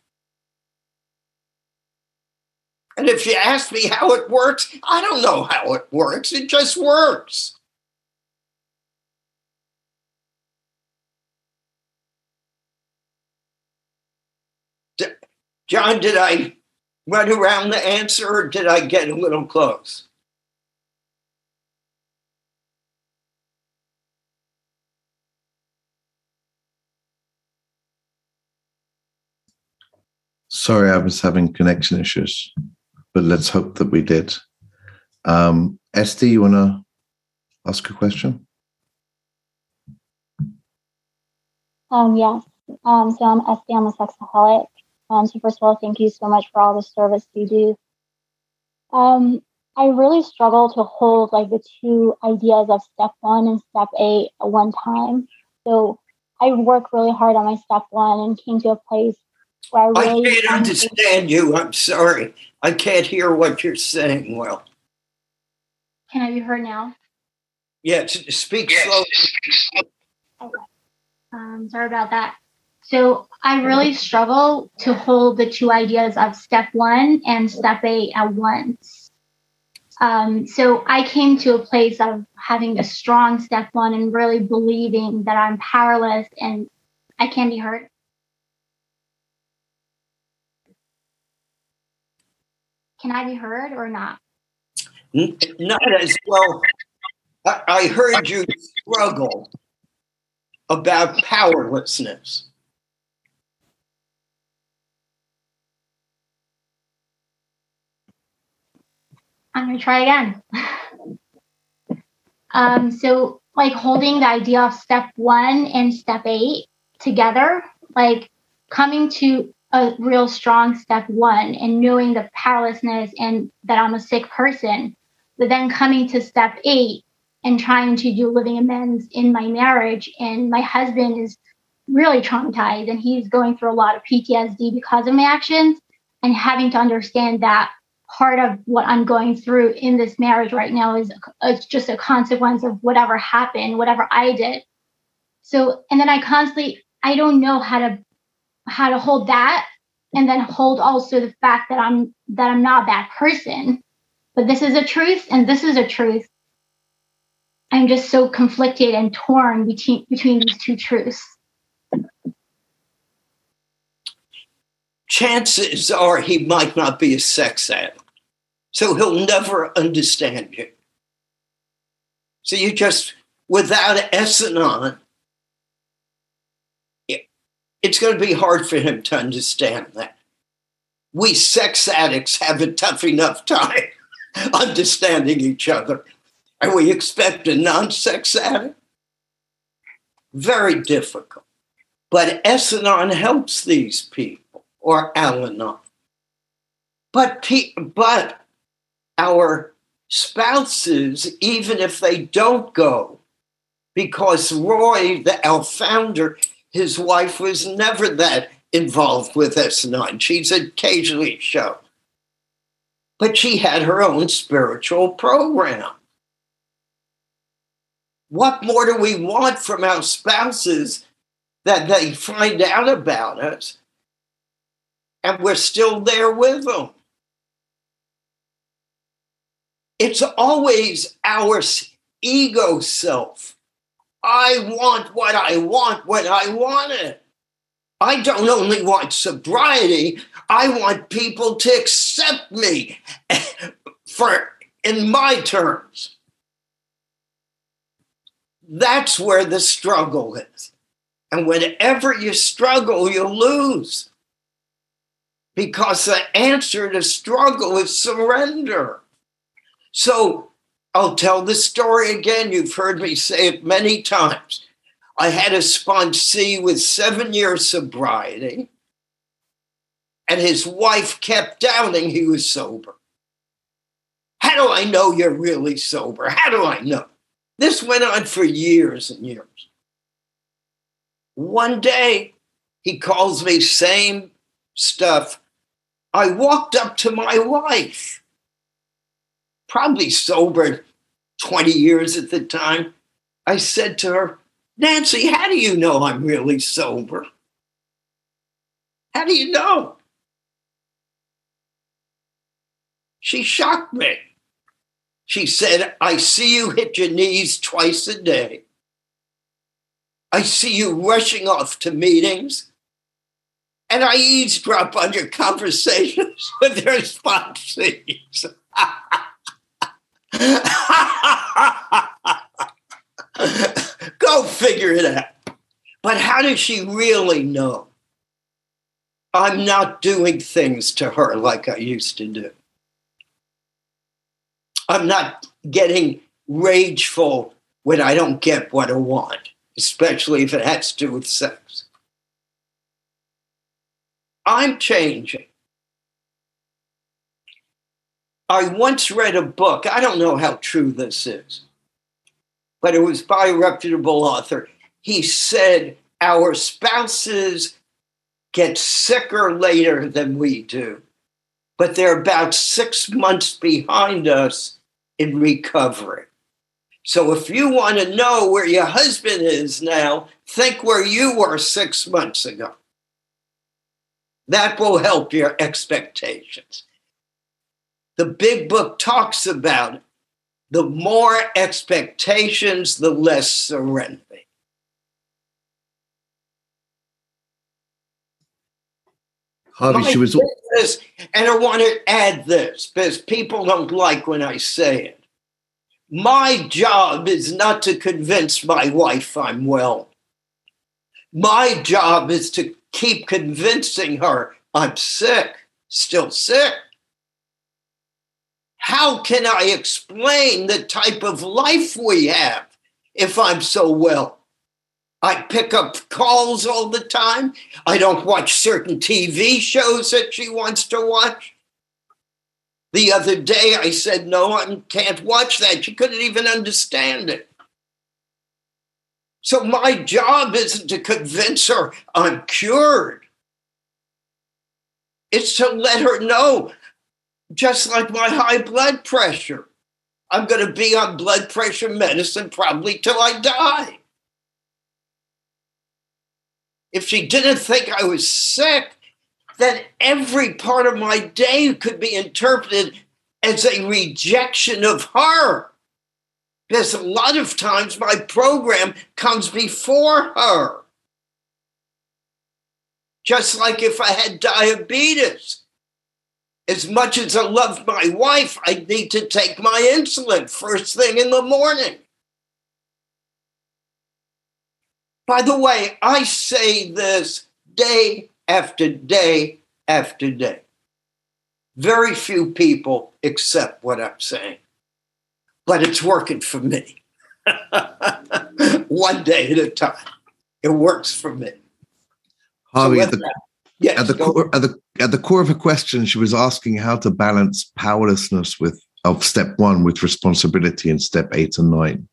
And if you ask me how it works, I don't know how it works. It just works. John, did I run around the answer or did I get a little close? Sorry, I was having connection issues, but let's hope that we did. Um, Esty, you want to ask a question? Um, yes. Um, so I'm Esty, I'm a sexaholic. Um, so first of all, thank you so much for all the service you do. Um, I really struggle to hold like the two ideas of step one and step eight at one time. So I work really hard on my step one and came to a place where I really I can't understand you. I'm sorry. I can't hear what you're saying well. Can I be heard now? Yes, speak slowly. Okay. Um, sorry about that. So I really struggle to hold the two ideas of step one and step eight at once. Um, so I came to a place of having a strong step one and really believing that I'm powerless and I can be hurt. Can I be heard or not? Not as well. I, heard you struggle about powerlessness. I'm gonna try again. um, so like holding the idea of step one and step eight together, like coming to a real strong step one and knowing the powerlessness and that I'm a sick person, but then coming to step eight and trying to do living amends in my marriage. And my husband is really traumatized and he's going through a lot of PTSD because of my actions and having to understand that part of what I'm going through in this marriage right now is it's just a consequence of whatever happened, whatever I did. So, and then I constantly, I don't know how to how to hold that and then hold also the fact that I'm that I'm not bad person. But this is a truth and this is a truth. I'm just so conflicted and torn between between these two truths. Chances are he might not be a sex addict. So he'll never understand you. So you just, without S-Anon, it's going to be hard for him to understand that. We sex addicts have a tough enough time understanding each other. And we expect a non sex addict? Very difficult. But S-Anon helps these people, or Al Anon. But, pe- but our spouses, even if they don't go, because Roy, the our founder, his wife was never that involved with S-Anon. She's occasionally show. But she had her own spiritual program. What more do we want from our spouses that they find out about us and we're still there with them? It's always our ego self. I want what I want when I want it. I don't only want sobriety, I want people to accept me for in my terms. That's where the struggle is. And whenever you struggle, you lose. Because the answer to struggle is surrender. So I'll tell the story again. You've heard me say it many times. I had a sponsee with seven years sobriety, and his wife kept doubting he was sober. How do I know you're really sober? How do I know? This went on for years and years. One day, he calls me, same stuff. I walked up to my wife probably sober 20 years at the time. I said to her, Nancy, how do you know I'm really sober? How do you know? She shocked me. She said, I see you hit your knees twice a day. I see you rushing off to meetings. And I eavesdrop on your conversations with your sponsees. Go figure it out. But how does she really know? I'm not doing things to her like I used to do. I'm not getting rageful when I don't get what I want, especially if it has to do with sex. I'm changing. I once read a book, I don't know how true this is, but it was by a reputable author. He said, Our spouses get sicker later than we do, but they're about six months behind us in recovery. So if you want to know where your husband is now, think where you were six months ago. That will help your expectations the big book talks about the more expectations, the less serenity. Harvey, she was. and I want to add this because people don't like when I say it. My job is not to convince my wife I'm well. My job is to keep convincing her I'm sick, still sick. How can I explain the type of life we have if I'm so well? I pick up calls all the time. I don't watch certain TV shows that she wants to watch. The other day I said, no, I can't watch that. She couldn't even understand it. So my job isn't to convince her I'm cured. It's to let her know, just like my high blood pressure, I'm going to be on blood pressure medicine probably till I die if she didn't think I was sick, then every part of my day could be interpreted as a rejection of her. Because a lot of times my program comes before her. Just like if I had diabetes. As much as I love my wife, I need to take my insulin first thing in the morning. By the way, I say this day after day after day. Very few people accept what I'm saying, but it's working for me. One day at a time. It works for me. Harvey, so the, at, the core, at, the, at the core of her question, she was asking how to balance powerlessness with of step one with responsibility in step eight and nine.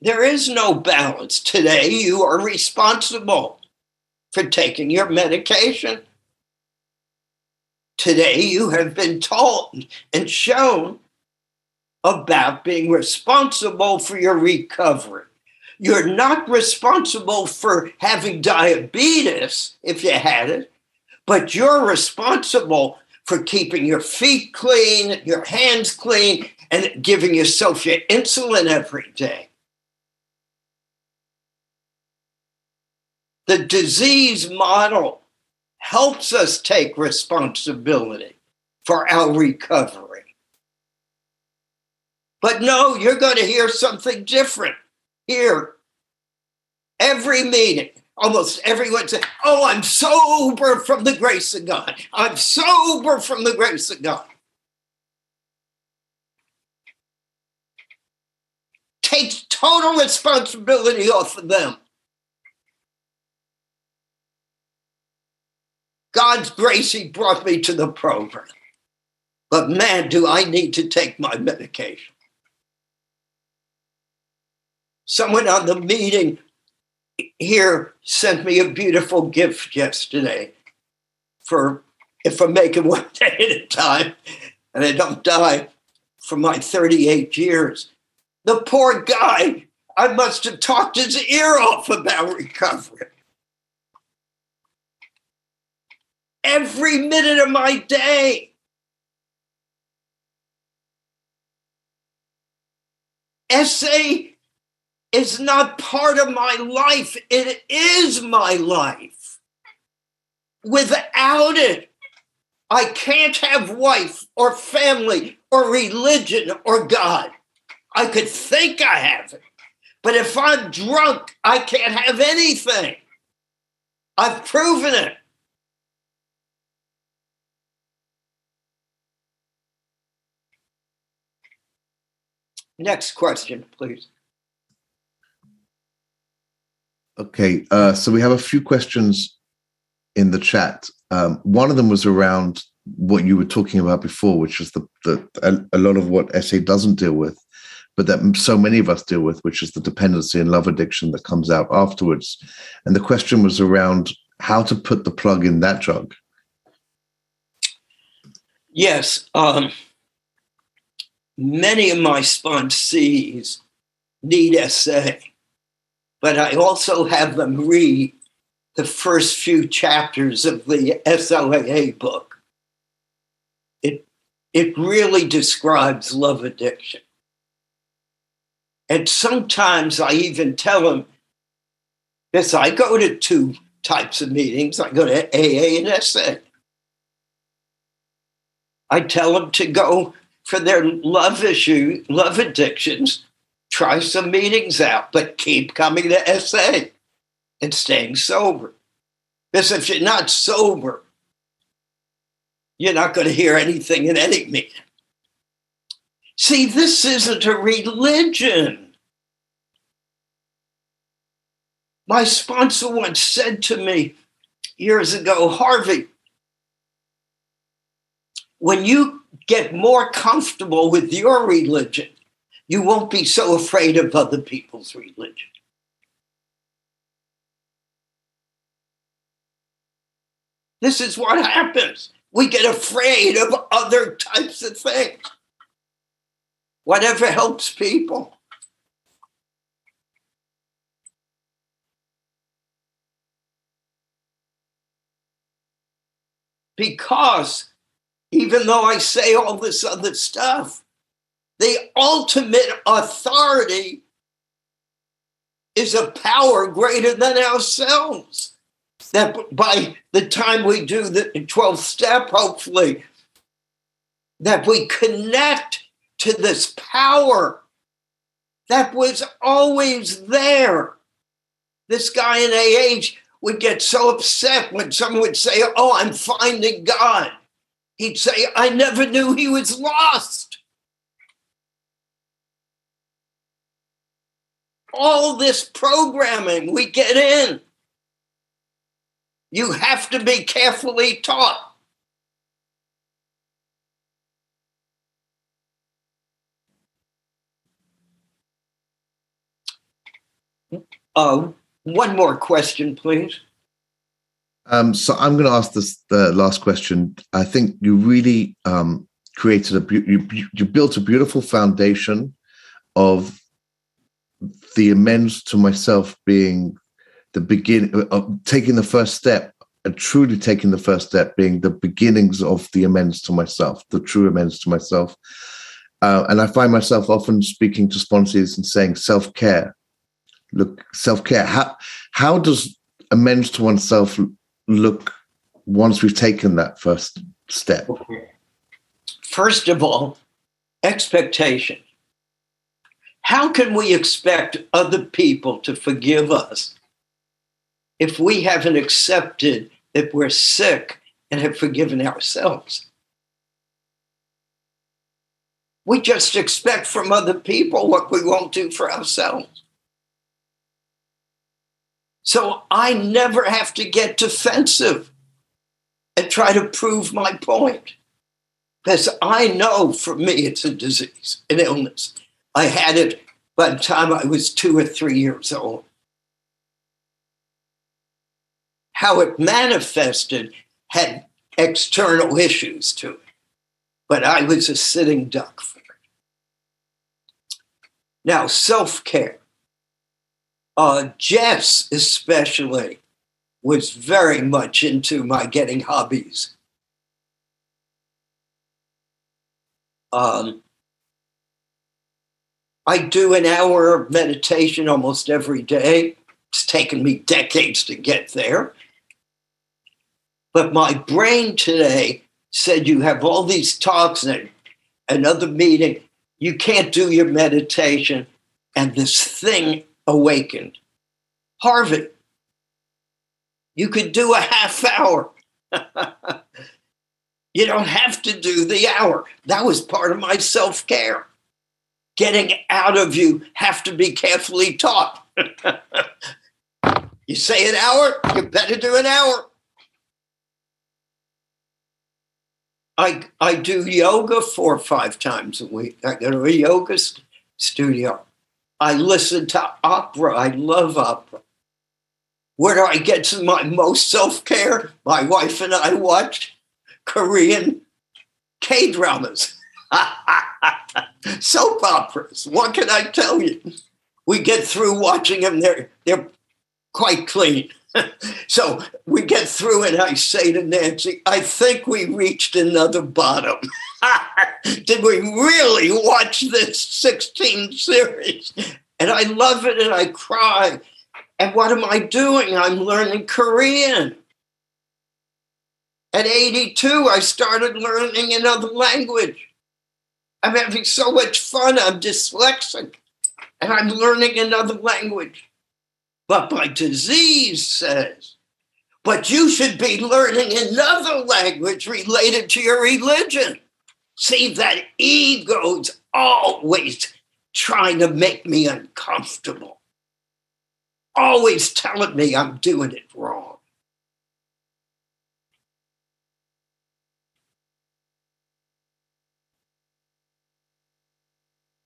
There is no balance. Today, you are responsible for taking your medication. Today, you have been told and shown about being responsible for your recovery. You're not responsible for having diabetes if you had it, but you're responsible for keeping your feet clean, your hands clean, and giving yourself your insulin every day. The disease model helps us take responsibility for our recovery. But no, you're going to hear something different here. Every meeting, almost everyone says, Oh, I'm sober from the grace of God. I'm sober from the grace of God. Takes total responsibility off of them. God's grace, He brought me to the program. But man, do I need to take my medication. Someone on the meeting here sent me a beautiful gift yesterday for if I'm making one day at a time and I don't die for my 38 years. The poor guy, I must have talked his ear off about recovery. every minute of my day. SA is not part of my life, it is my life. Without it, I can't have wife or family or religion or God. I could think I have it, but if I'm drunk, I can't have anything. I've proven it. Next question, please. Okay, uh, so we have a few questions in the chat. Um, one of them was around what you were talking about before, which is the, the a, a, lot of what SA doesn't deal with, but that so many of us deal with, which is the dependency and love addiction that comes out afterwards. And the question was around how to put the plug in that drug. Yes. Um, many of my sponsees need SA, but I also have them read the first few chapters of the SLAA book. It, it really describes love addiction. And sometimes I even tell them, yes, I go to two types of meetings. I go to AA and SA. I tell them to go for their love issue, love addictions, try some meetings out, but keep coming to SA and staying sober. Because if you're not sober, you're not going to hear anything in any meeting. See, this isn't a religion. My sponsor once said to me years ago, Harvey, when you get more comfortable with your religion, you won't be so afraid of other people's religion. This is what happens. We get afraid of other types of things. Whatever helps people. Because even though I say all this other stuff, the ultimate authority is a power greater than ourselves. That by the time we do the 12th step, hopefully, that we connect to this power that was always there. This guy in AH would get so upset when someone would say, Oh, I'm finding God. He'd say, I never knew he was lost. All this programming we get in, you have to be carefully taught. Oh, one more question, please. Um, so I'm going to ask this the last question. I think you really um, created a you, you built a beautiful foundation of the amends to myself being the begin of taking the first step and truly taking the first step being the beginnings of the amends to myself, the true amends to myself. Uh, and I find myself often speaking to sponsors and saying self care. Look, self care. How how does amends to oneself look once we've taken that first step? First of all, expectation. How can we expect other people to forgive us if we haven't accepted that we're sick and have forgiven ourselves? We just expect from other people what we won't do for ourselves. So I never have to get defensive and try to prove my point. Because I know for me it's a disease, an illness. I had it by the time I was two or three years old. How it manifested had external issues to it, but I was a sitting duck for it. Now, self care uh, Jess, especially, was very much into my getting hobbies. Um, I do an hour of meditation almost every day. It's taken me decades to get there. But my brain today said, You have all these talks and another meeting. You can't do your meditation. And this thing awakened. Harvey, you could do a half hour. you don't have to do the hour. That was part of my self care. Getting out of you have to be carefully taught. you say an hour, you better do an hour. I, I do yoga four or five times a week. I go to a yoga st- studio. I listen to opera. I love opera. Where do I get to my most self care? My wife and I watch Korean K dramas, soap operas. What can I tell you? We get through watching them, they're, they're quite clean. so we get through, and I say to Nancy, I think we reached another bottom. Did we really watch this 16 series? And I love it and I cry. And what am I doing? I'm learning Korean. At 82, I started learning another language. I'm having so much fun. I'm dyslexic and I'm learning another language. But my disease says, but you should be learning another language related to your religion. See, that ego's always trying to make me uncomfortable, always telling me I'm doing it wrong.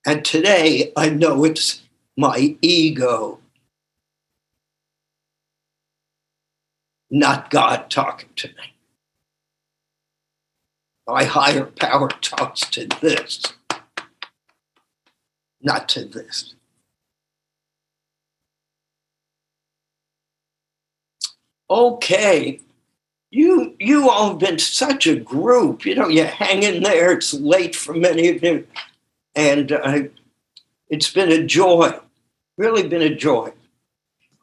And today I know it's my ego, not God talking to me. My higher power talks to this, not to this. Okay, you you all have been such a group. You know, you hang in there. It's late for many of you, and uh, it's been a joy. Really been a joy.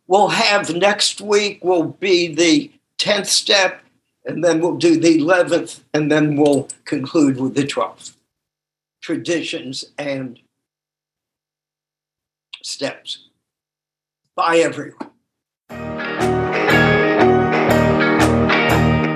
We'll have next week will be the tenth step, and then we'll do the eleventh, and then we'll conclude with the twelfth. Traditions and steps. Bye, everyone.